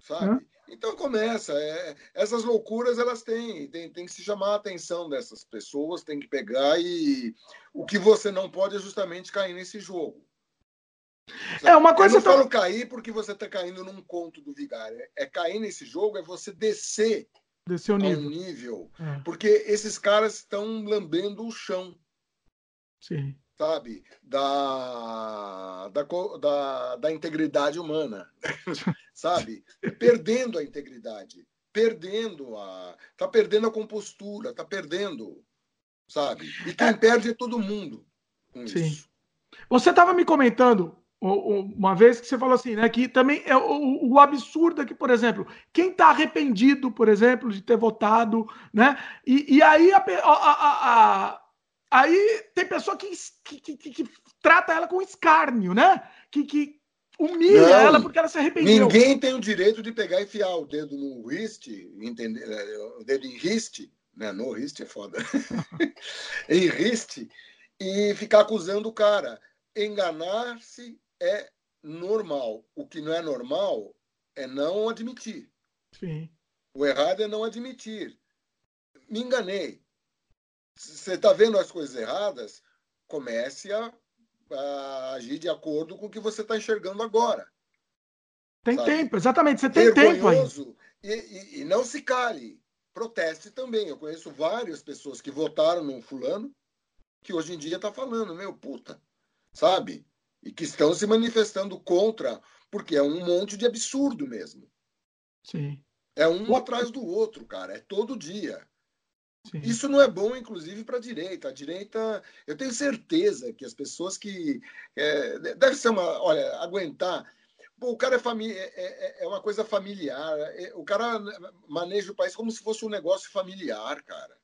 sabe? É. Então começa. É, essas loucuras elas têm, tem, tem que se chamar a atenção dessas pessoas, tem que pegar e o que você não pode é justamente cair nesse jogo. É uma coisa. Eu não falo cair porque você está caindo num conto do vigário. É cair nesse jogo, é você descer, descer o nível. nível é. Porque esses caras estão lambendo o chão. Sim. Sabe? Da, da, da, da integridade humana. (laughs) sabe? Perdendo a integridade, perdendo a. Tá perdendo a compostura, tá perdendo, sabe? E quem é. perde é todo mundo com Sim. isso. Você estava me comentando uma vez que você falou assim, né? Que também é o, o absurdo é que, por exemplo, quem está arrependido, por exemplo, de ter votado, né? E, e aí, a, a, a, aí tem pessoa que, que, que, que, trata ela com escárnio, né? Que, que humilha Não, ela porque ela se arrependeu. Ninguém tem o direito de pegar e enfiar o dedo no riste, entender, é, o dedo em riste, né? No riste é foda. (laughs) em riste e ficar acusando o cara. Enganar-se é normal. O que não é normal é não admitir. Sim. O errado é não admitir. Me enganei. Você está vendo as coisas erradas? Comece a, a, agir de acordo com o que você está enxergando agora. Tem sabe? tempo, exatamente. Você tem tempo aí. E, e, e não se cale. Proteste também. Eu conheço várias pessoas que votaram no fulano que hoje em dia está falando, meu, puta, sabe? E que estão se manifestando contra, porque é um monte de absurdo mesmo. Sim. É um atrás do outro, cara, é todo dia. Sim. Isso não é bom, inclusive, para a direita. A direita, eu tenho certeza que as pessoas que. É, deve ser uma. Olha, aguentar. Pô, o cara é, família, é, é, é, uma coisa familiar. É, o cara maneja o país como se fosse um negócio familiar, cara.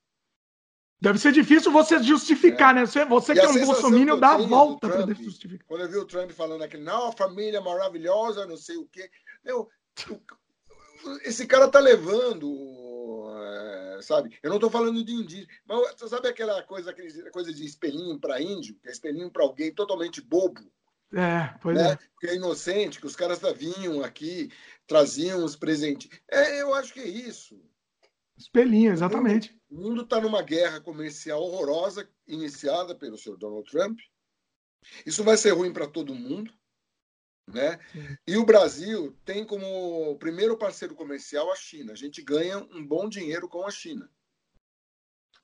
Deve ser difícil você justificar, é. né? Você, você que é um bolsominion dá a volta para justificar. Quando eu vi o Trump falando aquele, não, família maravilhosa, não sei o quê. Meu, esse cara tá levando, é, sabe? Eu não tô falando de indígena, mas você sabe aquela coisa, coisa de espelhinho para índio, que é espelhinho para alguém totalmente bobo. É, pois né? é. Que é inocente, que os caras vinham aqui, traziam os presentes. É, eu acho que é isso. Espelhinho, exatamente. O mundo está numa guerra comercial horrorosa iniciada pelo senhor Donald Trump. Isso vai ser ruim para todo mundo. Né? E o Brasil tem como primeiro parceiro comercial a China. A gente ganha um bom dinheiro com a China.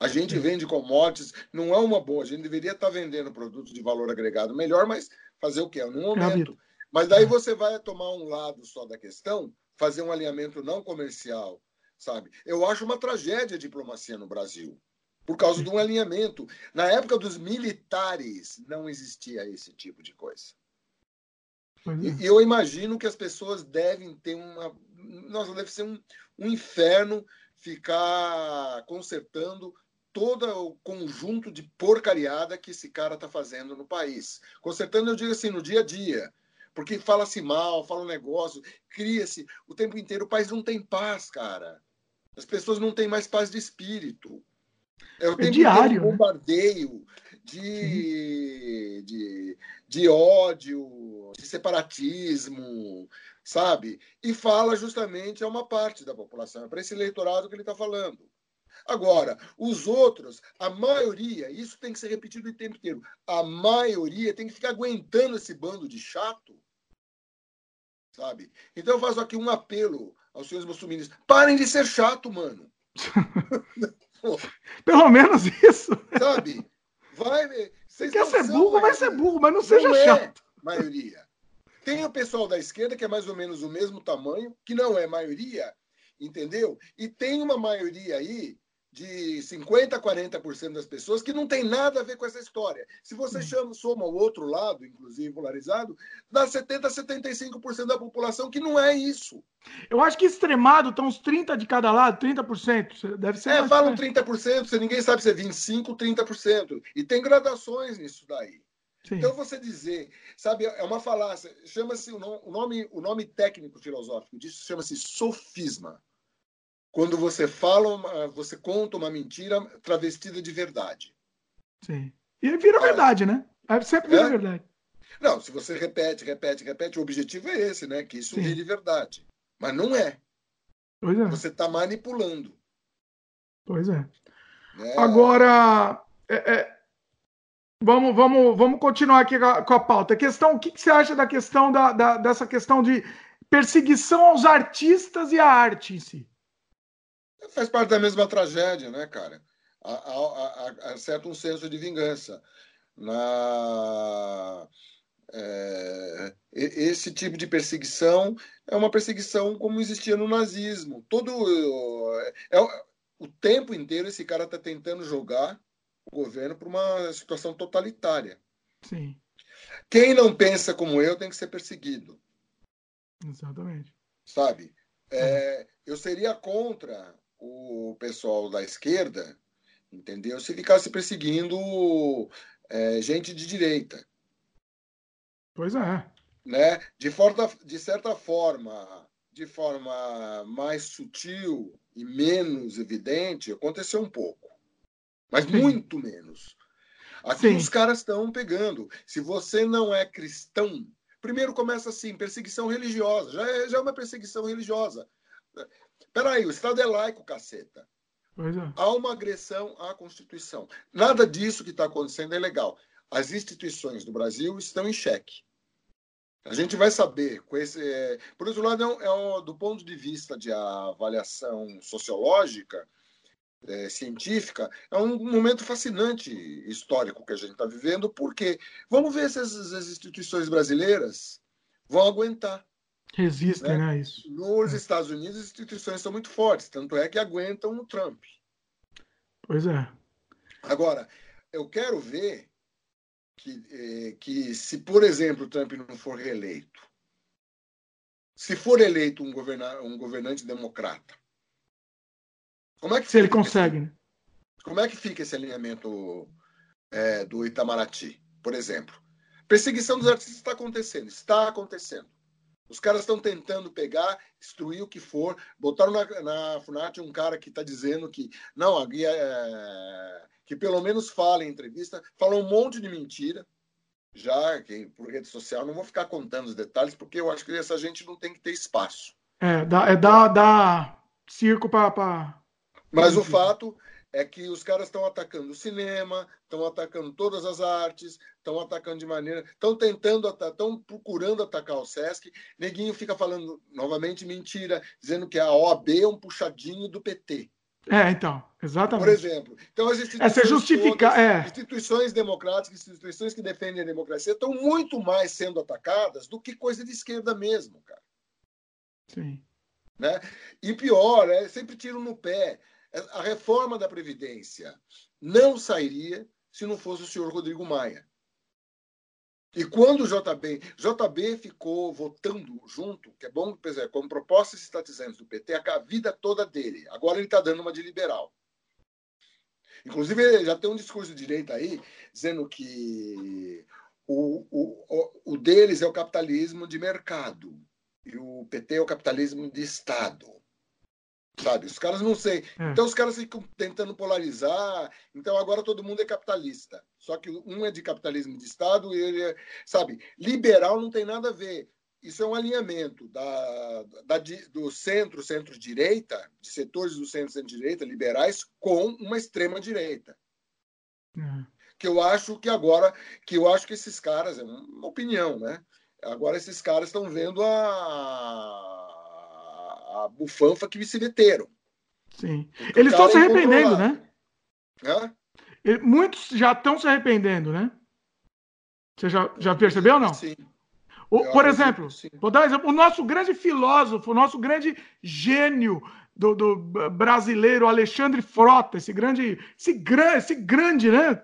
A gente vende commodities, não é uma boa. A gente deveria estar tá vendendo produtos de valor agregado melhor, mas fazer o quê? No momento. Mas daí você vai tomar um lado só da questão, fazer um alinhamento não comercial sabe? Eu acho uma tragédia a diplomacia no Brasil, por causa de um alinhamento. Na época dos militares não existia esse tipo de coisa. E eu imagino que as pessoas devem ter uma. Nossa, deve ser um, um inferno ficar consertando todo o conjunto de porcariada que esse cara está fazendo no país. Consertando, eu digo assim, no dia a dia. Porque fala-se mal, fala um negócio, cria-se o tempo inteiro. O país não tem paz, cara. As pessoas não têm mais paz de espírito. É o é tempo diário, de né? bombardeio, de, de, de ódio, de separatismo, sabe? E fala justamente a uma parte da população, é para esse eleitorado que ele está falando. Agora, os outros, a maioria, isso tem que ser repetido o tempo inteiro, a maioria tem que ficar aguentando esse bando de chato, sabe? Então eu faço aqui um apelo aos senhores bolsonaristas. Parem de ser chato, mano. (laughs) Pelo menos isso. Sabe? Vai. Você quer ser burro, vai ser burro, mas não seja não é chato. maioria. Tem o pessoal da esquerda, que é mais ou menos o mesmo tamanho, que não é maioria, entendeu? E tem uma maioria aí de 50% a 40% das pessoas que não tem nada a ver com essa história. Se você hum. chama, soma o outro lado, inclusive polarizado, dá 70% a 75% da população que não é isso. Eu acho que extremado estão uns 30% de cada lado, 30%. Deve ser. É, falam 30%, você ninguém sabe se é 25%, 30%. E tem gradações nisso daí. Sim. Então você dizer, sabe, é uma falácia, chama-se o nome, o nome técnico filosófico disso chama-se sofisma quando você fala, uma, você conta uma mentira travestida de verdade. Sim. E vira ah, verdade, né? Sempre vira é? verdade. Não, se você repete, repete, repete, o objetivo é esse, né? Que isso Sim. vire verdade. Mas não é. Pois é. Você está manipulando. Pois é. é. Agora, é, é, vamos, vamos, vamos continuar aqui com a, pauta. Questão, o que, que, você acha da questão da, da, dessa questão de perseguição aos artistas e à arte em si? Faz parte da mesma tragédia, né, cara? Há, há, há, há certo um senso de vingança. Na, é, esse tipo de perseguição é uma perseguição como existia no nazismo. Todo é, o tempo inteiro esse cara está tentando jogar o governo para uma situação totalitária. Sim. Quem não pensa como eu tem que ser perseguido. Exatamente. Sabe? É, eu seria contra o pessoal da esquerda, entendeu? Se ficasse perseguindo é, gente de direita. Pois é. Né? De, forta, de certa forma, de forma mais sutil e menos evidente, aconteceu um pouco. Mas Sim. muito menos. Aqui Sim. os caras estão pegando. Se você não é cristão, primeiro começa assim, perseguição religiosa. Já é, já é uma perseguição religiosa. Peraí, o Estado é laico, caceta. É. Há uma agressão à Constituição. Nada disso que está acontecendo é legal. As instituições do Brasil estão em xeque. A gente vai saber, com esse, é, por outro lado, é, um, é do ponto de vista de avaliação sociológica, é, científica, é um momento fascinante histórico que a gente está vivendo, porque vamos ver se as, as, instituições brasileiras vão aguentar. Resistem, né? né isso. Nos é. Estados Unidos, as instituições são muito fortes, tanto é que aguentam o Trump. Pois é. Agora, eu quero ver que, eh, que se, por exemplo, Trump não for reeleito, se for eleito um, governa, um governante democrata, como é que se ele consegue, esse, né? Como é que fica esse alinhamento é, do Itamaraty, por exemplo? Perseguição dos artistas está acontecendo, está acontecendo. Os caras estão tentando pegar, destruir o que for. Botaram na, na FUNAT um cara que está dizendo que não, a guia é, que pelo menos fala em entrevista, fala um monte de mentira. Já que por rede social, não vou ficar contando os detalhes, porque eu acho que essa gente não tem que ter espaço. É, dá, é dá, dá circo para mas o fato é que os caras estão atacando o cinema, estão atacando todas as artes, estão atacando de maneira. estão tentando, estão procurando atacar o Sesc. Neguinho fica falando novamente mentira, dizendo que a OAB é um puxadinho do PT. É, então, exatamente. Por exemplo. Então, as instituições, é, justificar, é. instituições democráticas, instituições que defendem a democracia, estão muito mais sendo atacadas do que coisa de esquerda mesmo, cara. Sim. Né? E pior, é sempre tiro no pé a reforma da Previdência não sairia se não fosse o senhor Rodrigo Maia. E quando o JB, JB ficou votando junto, que é bom, é, como propostas estatizantes do PT, a vida toda dele. Agora ele está dando uma de liberal. Inclusive, já tem um discurso de direita aí dizendo que o, o, o deles é o capitalismo de mercado e o PT é o capitalismo de Estado. Sabe? Os caras não sei. É. Então os caras ficam tentando polarizar. Então agora todo mundo é capitalista. Só que um é de capitalismo de Estado e ele é, sabe, liberal não tem nada a ver. Isso é um alinhamento da, da do centro, centro-direita, de setores do centro, centro-direita, liberais, com uma extrema-direita. É. Que eu acho que agora, que eu acho que esses caras, é uma opinião, né? Agora esses caras estão vendo a a bufanfa que se meteram. Sim. Eles estão se arrependendo, né? Hã? Muitos já estão se arrependendo, né? Você já, já percebeu ou não? Sim. O, por exemplo, vou dar um exemplo, o nosso grande filósofo, o nosso grande gênio do, do brasileiro, Alexandre Frota, esse grande, esse, grande, esse grande né,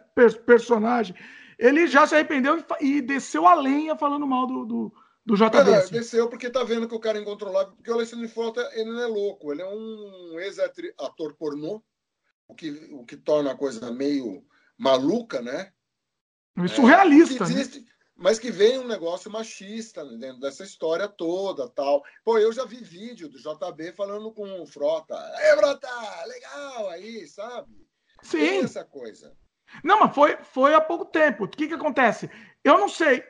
personagem, ele já se arrependeu e, e desceu a lenha falando mal do, do do JB. É, desceu porque tá vendo que o cara é incontrolável, porque o Alexandre Frota, ele não é louco, ele é um ex-ator pornô, o que, o que torna a coisa meio maluca, né? Surrealista, é, existe, né? Mas que vem um negócio machista né, dentro dessa história toda, tal. Pô, eu já vi vídeo do JB falando com o Frota. Ei, Frota, legal aí, sabe? Sim. Tem essa coisa. Não, mas foi, foi há pouco tempo. O que, que acontece? Eu não sei.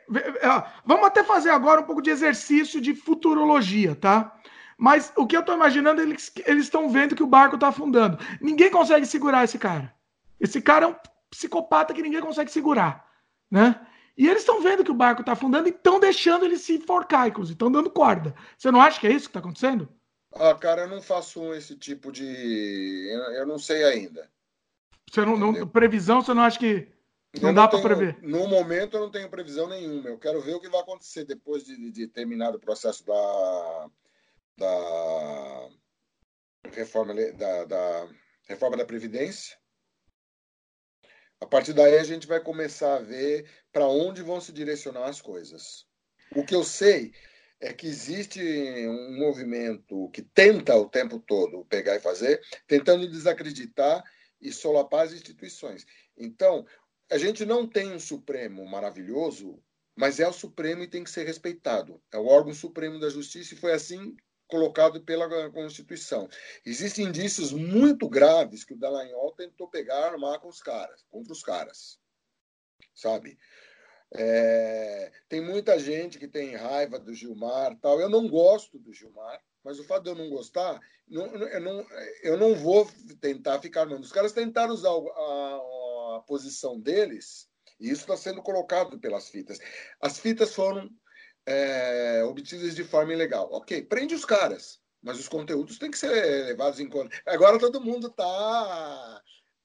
Vamos até fazer agora um pouco de exercício de futurologia, tá? Mas o que eu estou imaginando, eles estão vendo que o barco está afundando. Ninguém consegue segurar esse cara. Esse cara é um psicopata que ninguém consegue segurar, né? E eles estão vendo que o barco está afundando e estão deixando ele se enforcar, inclusive, estão dando corda. Você não acha que é isso que está acontecendo? Ah, cara, eu não faço esse tipo de. Eu não sei ainda. Você não, não, previsão, você não acha que. Não, não dá para prever. No momento eu não tenho previsão nenhuma. Eu quero ver o que vai acontecer depois de, de terminar o processo da, da reforma da, da reforma da previdência. A partir daí a gente vai começar a ver para onde vão se direcionar as coisas. O que eu sei é que existe um movimento que tenta o tempo todo pegar e fazer, tentando desacreditar e solapar as instituições. Então, a gente não tem um Supremo maravilhoso, mas é o Supremo e tem que ser respeitado. É o órgão supremo da justiça e foi assim colocado pela Constituição. Existem indícios muito graves que o Dallagnol tentou pegar armar com os caras, contra os caras. Sabe? É, tem muita gente que tem raiva do Gilmar tal. Eu não gosto do Gilmar, mas o fato de eu não gostar, não, eu, não, eu não vou tentar ficar. Não. Os caras tentaram usar a, a posição deles, e isso está sendo colocado pelas fitas. As fitas foram é, obtidas de forma ilegal. Ok, prende os caras, mas os conteúdos têm que ser levados em conta. Agora todo mundo está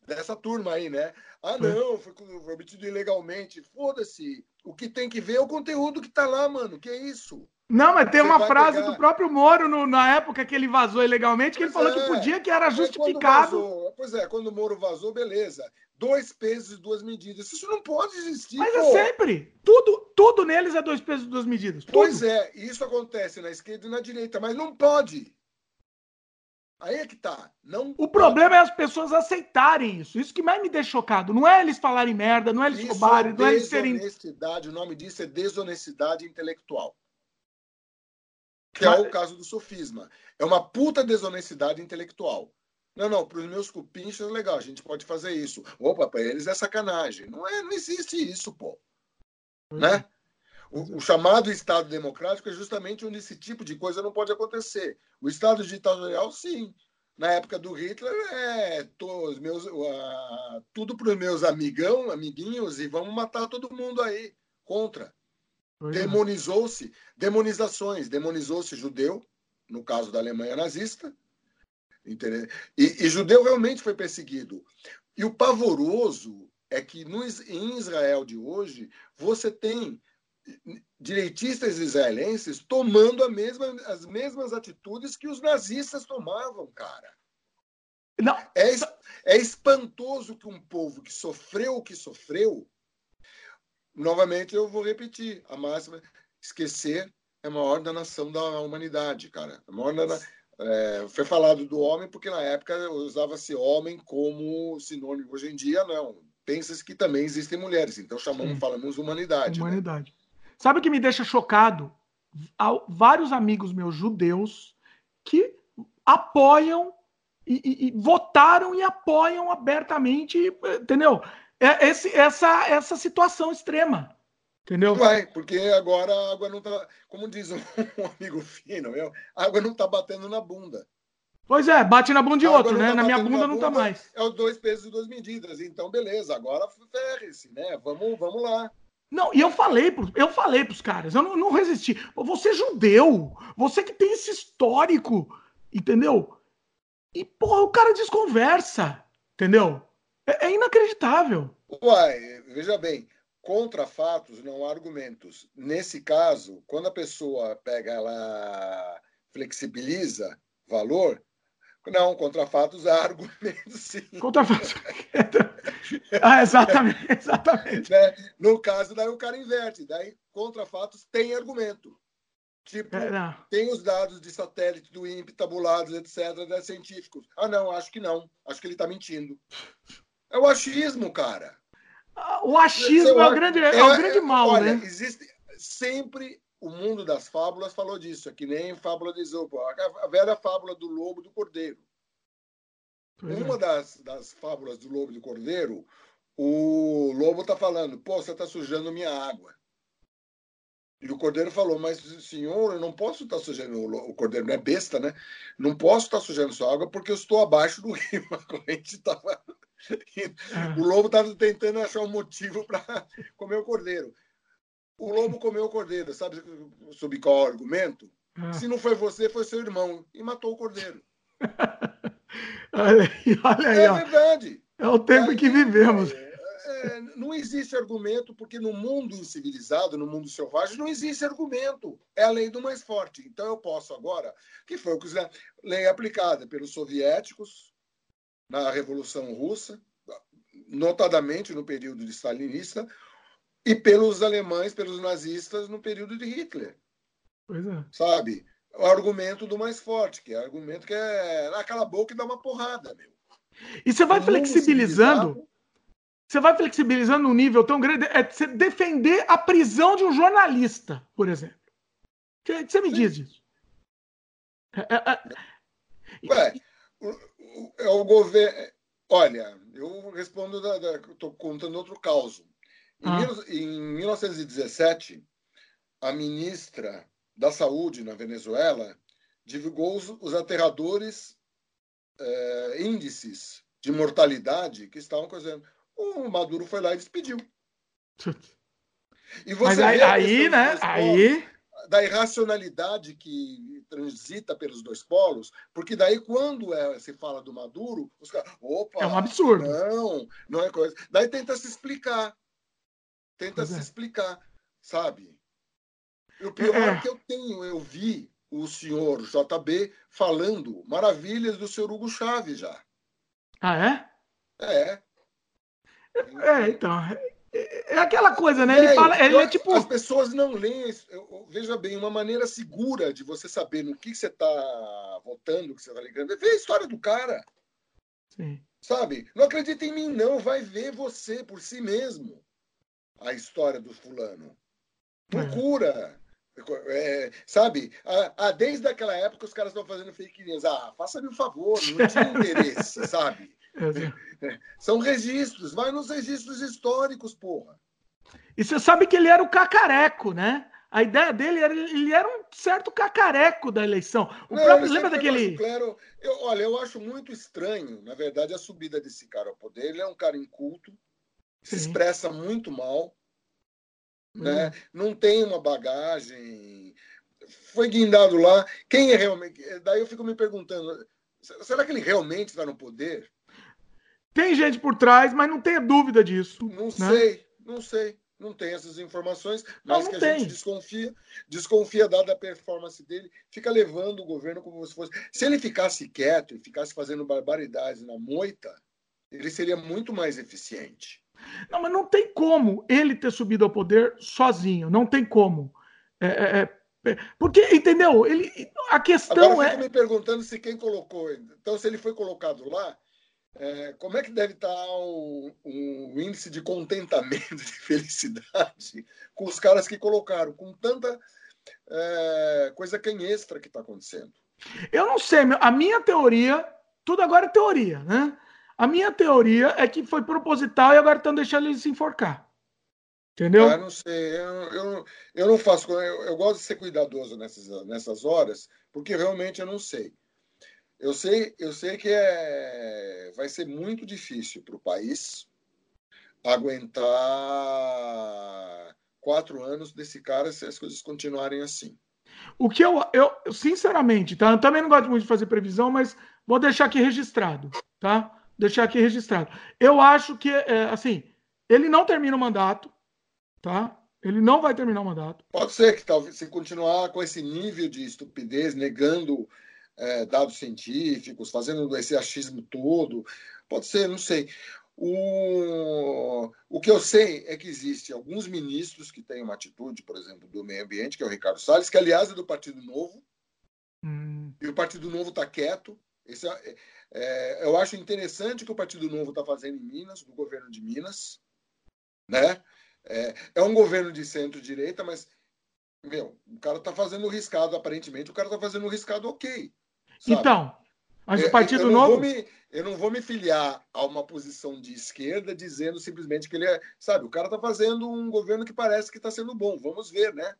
dessa turma aí, né? Ah, não, foi, obtido ilegalmente. Foda-se. O que tem que ver é o conteúdo que tá lá, mano. Que é isso? Não, mas tem Você uma frase pegar... do próprio Moro no, na época que ele vazou ilegalmente, que pois ele falou é. que podia, que era justificado. Pois é, quando o Moro vazou, beleza. Dois pesos e duas medidas. Isso não pode existir. Mas é pô. é sempre. Tudo, tudo neles é dois pesos e duas medidas. Tudo. Pois é, isso acontece na esquerda e na direita, mas não pode. Aí é que tá. Não o problema é as pessoas aceitarem isso. Isso que mais me deixa chocado. Não é eles falarem merda, não é eles isso roubarem, é não é eles serem. Desonestidade, o nome disso é desonestidade intelectual. Que Mas... é o caso do sofisma. É uma puta desonestidade intelectual. Não, não, para os meus cupinchos é legal, a gente pode fazer isso. Opa, para eles é sacanagem. Não, é, não existe isso, pô. Né? É. O, o, chamado Estado democrático é justamente onde esse tipo de coisa não pode acontecer. O Estado ditatorial, sim. Na época do Hitler, é todos meus, uh, tudo para os meus amigão, amiguinhos, e vamos matar todo mundo aí. Contra. É. Demonizou-se, demonizações, demonizou-se judeu, no caso da Alemanha nazista? E, e judeu realmente foi perseguido. E o pavoroso é que no, em Israel de hoje, você tem direitistas israelenses tomando mesma, as mesmas atitudes que os nazistas tomavam, cara. Não. É, é espantoso que um povo que sofreu o que sofreu, novamente eu vou repetir a máxima, esquecer é a maior danação da humanidade, cara. A maior dana, é, foi falado do homem porque na época usava-se homem como sinônimo. Hoje em dia, não. Pensa-se que também existem mulheres, então chamamos, Sim. falamos humanidade. Né? Humanidade. Né? Sabe o que me deixa chocado? Há vários amigos meus judeus que apoiam e, e, e votaram e apoiam abertamente, entendeu? É esse, essa, essa situação extrema. Entendeu? Vai, porque agora a água não tá. Como diz (laughs) um, amigo fino meu, a água não tá batendo na bunda. Pois é, bate na bunda de outro, né? Tá na minha bunda, bunda não tá mais. É os dois pesos e duas medidas. Então, beleza, agora ferre-se, né? Vamos, vamos lá. Não, e eu falei, eu falei pros caras, eu não, não resisti. Você é judeu, você que tem esse histórico, entendeu? E, porra, o cara desconversa, entendeu? É, é inacreditável. Uai, veja bem, contra fatos não há argumentos. Nesse caso, quando a pessoa pega, ela flexibiliza valor, não, contra fatos há (laughs) argumentos, sim. Contra fatos. ah, exatamente, (laughs) exatamente. Né? No caso, daí o cara inverte. Daí, contra fatos tem argumento. Tipo, é, tem os dados de satélite do INPE tabulados, etc., né, científicos. Ah, não, acho que não. Acho que ele está mentindo. É o achismo, cara. O achismo é, o grande, é, é o grande mal, olha, né? Existe sempre o mundo das fábulas falou disso, é que nem fábula de Esopo, a velha fábula do lobo e do cordeiro. Pois Uma é. das, das fábulas do lobo e do cordeiro, o lobo está falando, pô, você está sujando minha água. E o cordeiro falou, mas senhor, eu não posso estar tá sujando, o cordeiro não é besta, né? Não posso estar tá sujando sua água porque eu estou abaixo do rio. (laughs) A corrente estava... Ah. (laughs) O lobo estava tentando achar um motivo para (laughs) comer o cordeiro. O lobo comeu o cordeiro, sabe sob qual argumento? Ah. Se não foi você, foi seu irmão. E matou o cordeiro. (laughs) olha aí, olha aí. É ó. verdade. É o tempo aí, que vivemos. É, é, não existe argumento, porque no mundo incivilizado, no mundo selvagem, não existe argumento. É a lei do mais forte. Então eu posso agora, que foi o que lei aplicada pelos soviéticos na Revolução Russa, notadamente no período de stalinista, e pelos alemães, pelos nazistas no período de Hitler. Pois é. Sabe? O argumento do mais forte, que é o argumento que é aquela boca e dá uma porrada, meu. E você vai flexibilizando. Você vai flexibilizando um nível tão grande. É você defender a prisão de um jornalista, por exemplo. O que você me Sim. diz disso? É, é, é... Ué, o, o, governo. Olha, eu respondo. Estou contando outro caso. Em, ah. em 1917, a ministra da Saúde na Venezuela divulgou os, os aterradores é, índices de mortalidade que estavam causando. O Maduro foi lá e despediu. (laughs) E você Mas aí, aí né? Aí da irracionalidade que transita pelos dois polos, porque daí quando é, se fala do Maduro, os caras, opa, é um absurdo. Não, não é coisa. Daí tenta se explicar. Tenta pois se é. explicar, sabe? E o pior é. é que eu tenho, eu vi o senhor JB falando maravilhas do senhor Hugo Chaves já. Ah, é? É. É, então. É, é aquela coisa, né? Ele é, fala. Ele é tipo. As pessoas não leem. Veja bem, uma maneira segura de você saber no que você está votando, que você está ligando, é ver a história do cara. Sim. Sabe? Não acredita em mim, não. Vai ver você por si mesmo a história do fulano. Procura. É, sabe? Ah, desde aquela época os caras estão fazendo fake news. Ah, faça-me um favor, não tinha interesse, (laughs) sabe? É, são registros, vai nos registros históricos, porra. E você sabe que ele era o cacareco, né? A ideia dele era ele era um certo cacareco da eleição. O não, próprio lembra daquele. Claro, eu, olha, eu acho muito estranho, na verdade, a subida desse cara ao poder. Ele é um cara inculto, se expressa muito mal né? Hum. Não tem uma bagagem. Foi guindado lá. Quem é realmente. Daí eu fico me perguntando: será que ele realmente está no poder? Tem gente por trás, mas não tenha dúvida disso. Não né? sei, não sei. Não tem essas informações, mas não, não que a tem. gente desconfia, desconfia dada a performance dele, fica levando o governo como se fosse. Se ele ficasse quieto e ficasse fazendo barbaridades na moita, ele seria muito mais eficiente. Não, mas não tem como ele ter subido ao poder sozinho. Não tem como. É, é, é, porque, entendeu? Ele, a questão Agora, eu é. me perguntando se quem colocou. Então, se ele foi colocado lá, é, como é que deve estar o, o, índice de contentamento, de felicidade com os caras que colocaram, com tanta é, coisa extra que está acontecendo? Eu não sei, a minha teoria, tudo agora é teoria, né? A minha teoria é que foi proposital e agora estão deixando ele se enforcar. Entendeu? Eu não sei, eu, eu, eu não faço. Eu, eu, gosto de ser cuidadoso nessas, nessas horas, porque realmente eu não sei. Eu sei, eu sei que é, vai ser muito difícil para o país aguentar quatro anos desse cara se as coisas continuarem assim. O que eu, eu sinceramente, tá? Eu também não gosto muito de fazer previsão, mas vou deixar aqui registrado, tá? deixar aqui registrado. Eu acho que, é, assim, ele não termina o mandato, tá? Ele não vai terminar o mandato. Pode ser que talvez se continuar com esse nível de estupidez, negando é, dados científicos, fazendo esse achismo todo, pode ser, não sei. O, o que eu sei é que existe alguns ministros que têm uma atitude, por exemplo, do meio ambiente, que é o Ricardo Salles, que aliás é do Partido Novo, hum. e o Partido Novo está quieto. Esse é, é, eu acho interessante o que o Partido Novo está fazendo em Minas, no governo de Minas. Né? É, é um governo de centro-direita, mas, meu, o cara está fazendo riscado, aparentemente, o cara está fazendo riscado ok. Sabe? Então, mas o Partido eu Novo. Me, eu não vou me filiar a uma posição de esquerda dizendo simplesmente que ele é. Sabe, o cara está fazendo um governo que parece que está sendo bom. Vamos ver, né?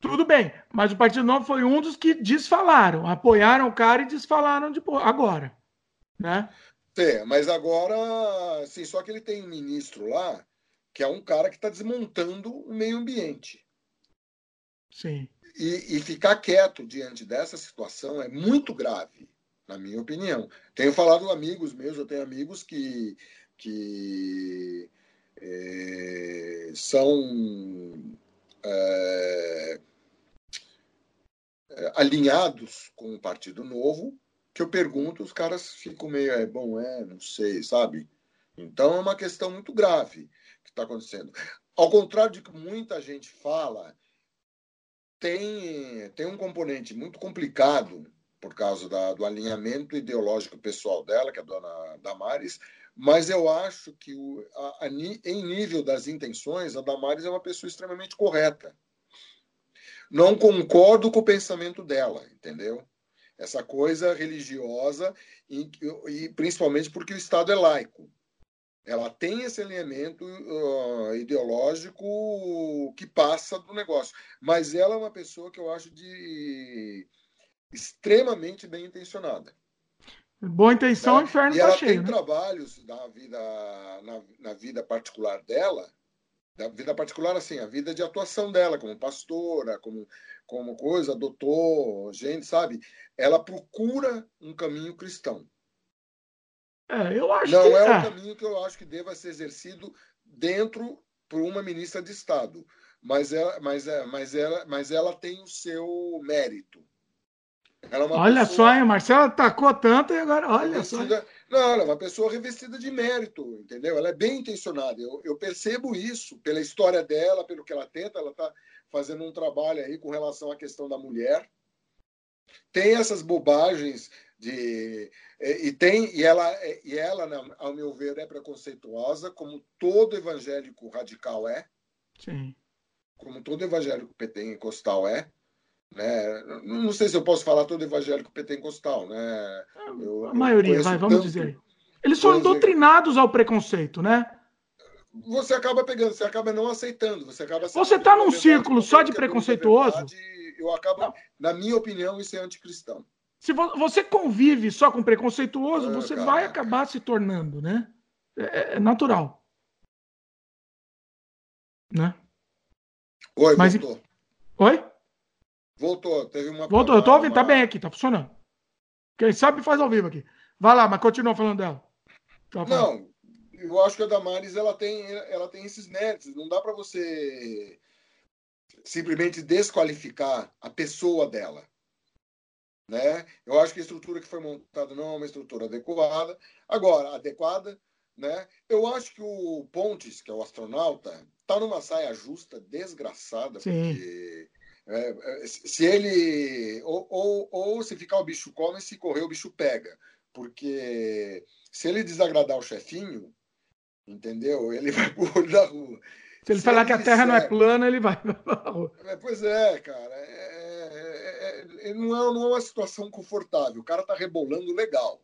Tudo bem, mas o Partido Novo foi um dos que desfalaram, apoiaram o cara e desfalaram de agora né? Tem, mas agora, assim, só que ele tem um ministro lá que é um cara que está desmontando o meio ambiente. Sim. E, e, ficar quieto diante dessa situação é muito grave, na minha opinião. Tenho falado com amigos meus, eu tenho amigos que, que é, são é, é, alinhados com o Partido Novo, que eu pergunto, os caras ficam meio, é bom, é, não sei, sabe? Então é uma questão muito grave que está acontecendo. Ao contrário de que muita gente fala, tem, tem um componente muito complicado por causa da, do alinhamento ideológico pessoal dela, que é a dona Damares, mas eu acho que o, a, a, em nível das intenções, a Damares é uma pessoa extremamente correta. Não concordo com o pensamento dela, entendeu? Essa coisa religiosa, e, e principalmente porque o Estado é laico. Ela tem esse alinhamento uh, ideológico que passa do negócio. Mas ela é uma pessoa que eu acho de extremamente bem intencionada. Boa intenção, né? inferno está cheio. Ela tem né? trabalhos na vida, na, na, vida particular dela, da vida particular, assim, a vida de atuação dela, como pastora, como, como coisa, doutor, gente, sabe? Ela procura um caminho cristão. É, eu acho Não que, é, é um caminho que eu acho que deva ser exercido dentro por uma ministra de Estado. Mas ela, mas, é, mas, ela, mas ela tem o seu mérito. É olha pessoa... só, hein? Marcelo tacou tanto e agora, olha revestida... só. Não, ela é uma pessoa revestida de mérito, entendeu? Ela é bem intencionada. Eu, eu percebo isso pela história dela, pelo que ela tenta. Ela está fazendo um trabalho aí com relação à questão da mulher. Tem essas bobagens de e tem e ela e ela ao meu ver é preconceituosa como todo evangélico radical é Sim. como todo evangélico pentecostal é né? Não sei se eu posso falar todo evangélico pentecostal, né? Eu, a maioria, vai, vamos dizer. Eles são doutrinados ao preconceito, né? Você acaba pegando, você acaba não aceitando, você acaba. Você está num círculo só de preconceituoso. Verdade, eu acabo, não. na minha opinião, isso é anticristão. Se você convive só com preconceituoso, é, você vai acabar se tornando, né? É, é natural. Né? Oi, Mas, voltou. Oi? Voltou, teve uma. Voltou, eu tô ouvindo, tá bem aqui, tá funcionando. Quem sabe faz ao vivo aqui. Vai lá, mas continua falando dela. Tá não, eu acho que a Damares ela tem, ela tem esses méritos. Não dá para você simplesmente desqualificar a pessoa dela. Né? Eu acho que a estrutura que foi montada não é uma estrutura adequada. Agora, adequada, né? Eu acho que o Pontes, que é o astronauta, tá numa saia justa, desgraçada, Sim. porque é, é, se ele. Ou, ou, ou, se ficar o bicho come, se correr o bicho pega. Porque se ele desagradar o chefinho, entendeu? Ele vai pro olho da rua. Se ele se falar ele que a Terra não é plana, ele vai (laughs) pra rua. É, pois é, cara. É, não, é, não é uma situação confortável. O cara tá rebolando legal.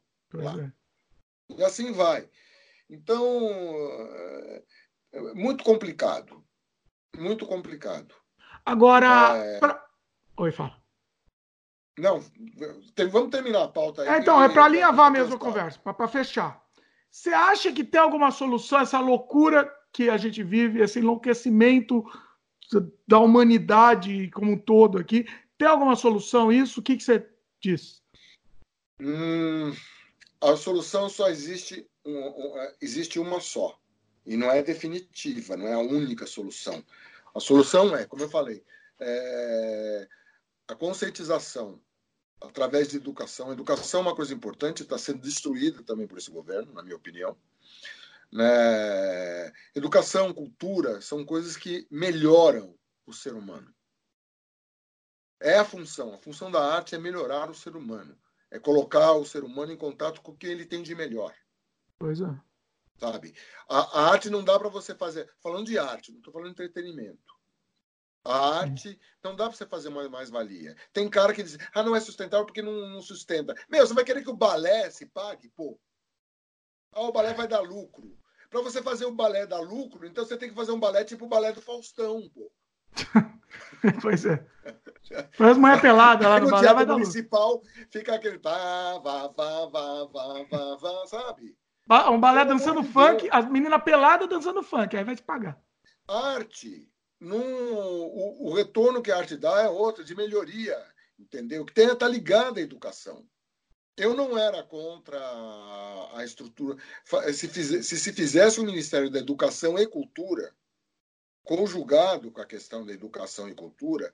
E assim vai. Então, muito complicado. Muito complicado. Agora. É... Pra... Oi, fala. Não, tem, vamos terminar a pauta aí. É, então, é para alinhavar mesmo a conversa, para fechar. Você acha que tem alguma solução, essa loucura que a gente vive, esse enlouquecimento da humanidade como um todo aqui? Tem alguma solução isso? O que, que você diz? Hum, a solução só existe, é, existe uma só. E não é definitiva, não é a única solução. A solução é, como eu falei, é, a conscientização através de educação. Educação é uma coisa importante, está sendo destruída também por esse governo, na minha opinião. Né? Educação, cultura são coisas que melhoram o ser humano. É a função. A função da arte é melhorar o ser humano. É colocar o ser humano em contato com o que ele tem de melhor. Pois é sabe? A, a arte não dá para você fazer. Falando de arte, não estou falando de entretenimento. A arte não dá para você fazer mais, mais valia. Tem cara que diz, ah, não é sustentável porque não, não, sustenta. Meu, você vai querer que o balé se pague? Pô. Ah, o balé vai dar lucro. Para você fazer o balé dar lucro, então você tem que fazer um balé tipo o balé do Faustão, pô. (laughs) (laughs) pois é. Faz uma pelada lá no, no balé, vai dar municipal, fica aquele vá, vá, vá, vá, vá, vá, vá, sabe? Um balé dançando funk, as meninas peladas dançando funk, aí vai te pagar. Arte, num, o, o, retorno que a arte dá é outro, de melhoria, entendeu? Que tem estar tá ligada à educação. Eu não era contra a estrutura. Se, fiz, se se fizesse o Ministério da Educação e Cultura, conjugado com a questão da educação e cultura,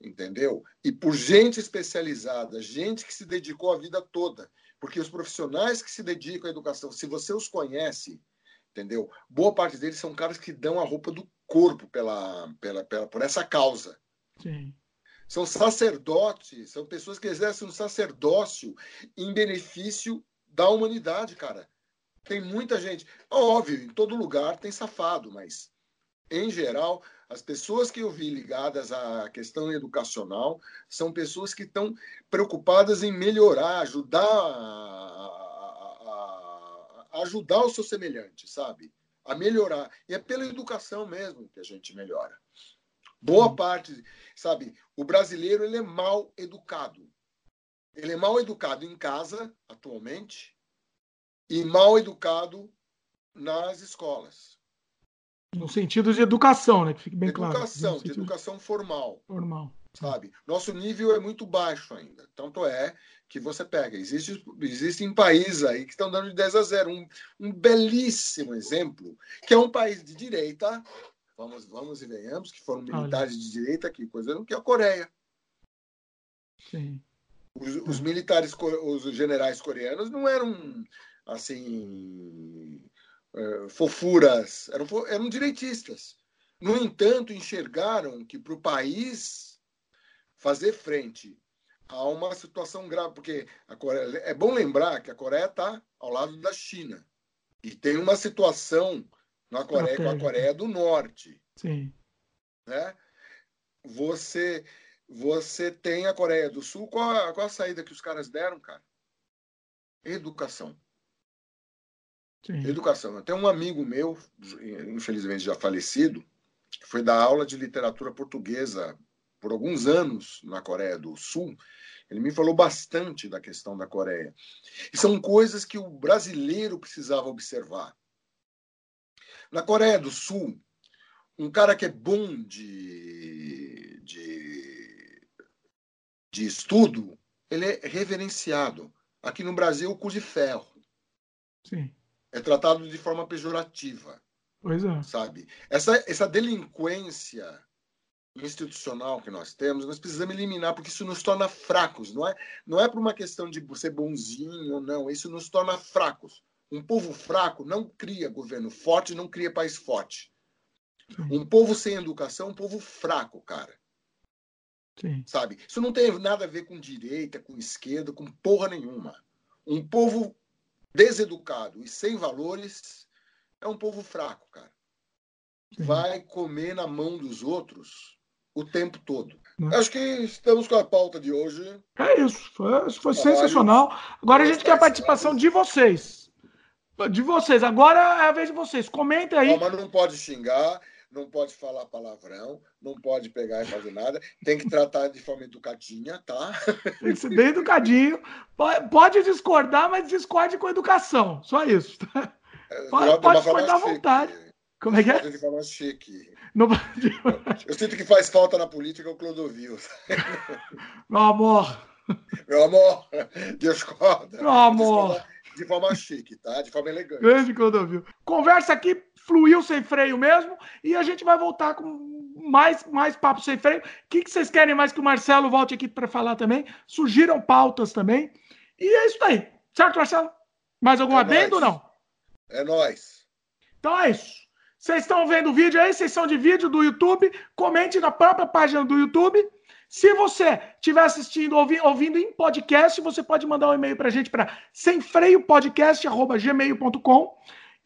entendeu? E por gente especializada, gente que se dedicou a vida toda. Porque os profissionais que se dedicam à educação, se você os conhece, entendeu? Boa parte deles são caras que dão a roupa do corpo pela, pela, pela por essa causa. Sim. São sacerdotes, são pessoas que exercem um sacerdócio em benefício da humanidade, cara. Tem muita gente. Óbvio, em todo lugar tem safado, mas, em geral, as pessoas que eu vi ligadas à questão educacional são pessoas que estão preocupadas em melhorar, ajudar a, a, a ajudar o seu semelhante, sabe? A melhorar. E é pela educação mesmo que a gente melhora. Boa parte, sabe? O brasileiro ele é mal educado. Ele é mal educado em casa, atualmente, e mal educado nas escolas. No sentido de educação, né? Que fique bem educação, claro. Educação, de educação formal. Formal. Sabe? Nosso nível é muito baixo ainda. Tanto é que você pega. Existe, existem países aí que estão dando de 10 a 0. Um, um belíssimo exemplo, que é um país de direita, vamos, vamos e venhamos, que foram militares Olha. de direita, que coisa, que é a Coreia. Sim. Os, os militares, os generais coreanos não eram assim é, fofuras, eram, eram direitistas. No entanto, enxergaram que para o país fazer frente a uma situação grave, porque Coreia, é bom lembrar que a Coreia está ao lado da China e tem uma situação na Coreia com a Coreia do Norte. Sim. Né? Você, você tem a Coreia do Sul, qual a, qual a saída que os caras deram, cara? Educação. Sim. Educação. Tem um amigo meu, infelizmente já falecido, que foi dar aula de literatura portuguesa por alguns anos na Coreia do Sul. Ele me falou bastante da questão da Coreia. E são coisas que o brasileiro precisava observar. Na Coreia do Sul, um cara que é bom de, de, de estudo, ele é reverenciado. Aqui no Brasil, o cu de ferro. Sim é tratado de forma pejorativa. Pois é. Sabe? Essa, essa delinquência institucional que nós temos, nós precisamos eliminar, porque isso nos torna fracos. Não é, não é por uma questão de ser bonzinho ou não, isso nos torna fracos. Um povo fraco não cria governo forte, não cria país forte. Sim. Um povo sem educação é um povo fraco, cara. Sim. Sabe? Isso não tem nada a ver com direita, com esquerda, com porra nenhuma. Um povo deseducado e sem valores é um povo fraco, cara. Vai comer na mão dos outros o tempo todo. Né? Acho que estamos com a pauta de hoje. É isso, foi, foi sensacional. Agora a gente quer a participação de vocês. De vocês. Agora é a vez de vocês. Comenta aí. Não, mas não pode xingar, não pode falar palavrão, não pode pegar e fazer nada. Tem que tratar de forma educadinha, tá? Tem que ser bem educadinho. Pode discordar, mas discorde com educação. Só isso. (laughs) Tá? Pode, pode discordar à vontade. Como é que é? Chique. Não... Eu sinto que faz falta na política o Clodovil. Meu amor. Meu amor, discorda. Meu amor. De forma chique, tá? De forma elegante. Grande Clodovil. Conversa aqui fluiu sem freio mesmo e a gente vai voltar com mais, mais papo sem freio. O que, que vocês querem mais que o Marcelo volte aqui para falar também? Surgiram pautas também. E é isso aí. Certo, Marcelo? Mais algum é adendo ou não? É nós. Então é isso. Vocês estão vendo o vídeo aí, sessão de vídeo do YouTube. Comente na própria página do YouTube. Se você estiver assistindo, ouvindo, ouvindo em podcast, você pode mandar um e-mail para a gente para semfreiopodcast.gmail.com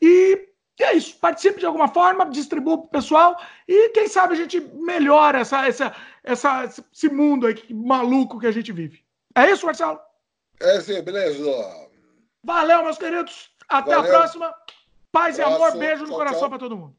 e e é isso. Participe de alguma forma, distribua para o pessoal e quem sabe a gente melhora essa, essa, essa, esse mundo aí maluco que a gente vive. É isso, Marcelo? É sim, beleza. Valeu, meus queridos. Até Valeu. a próxima. Paz e amor. Beijo no coração para todo mundo.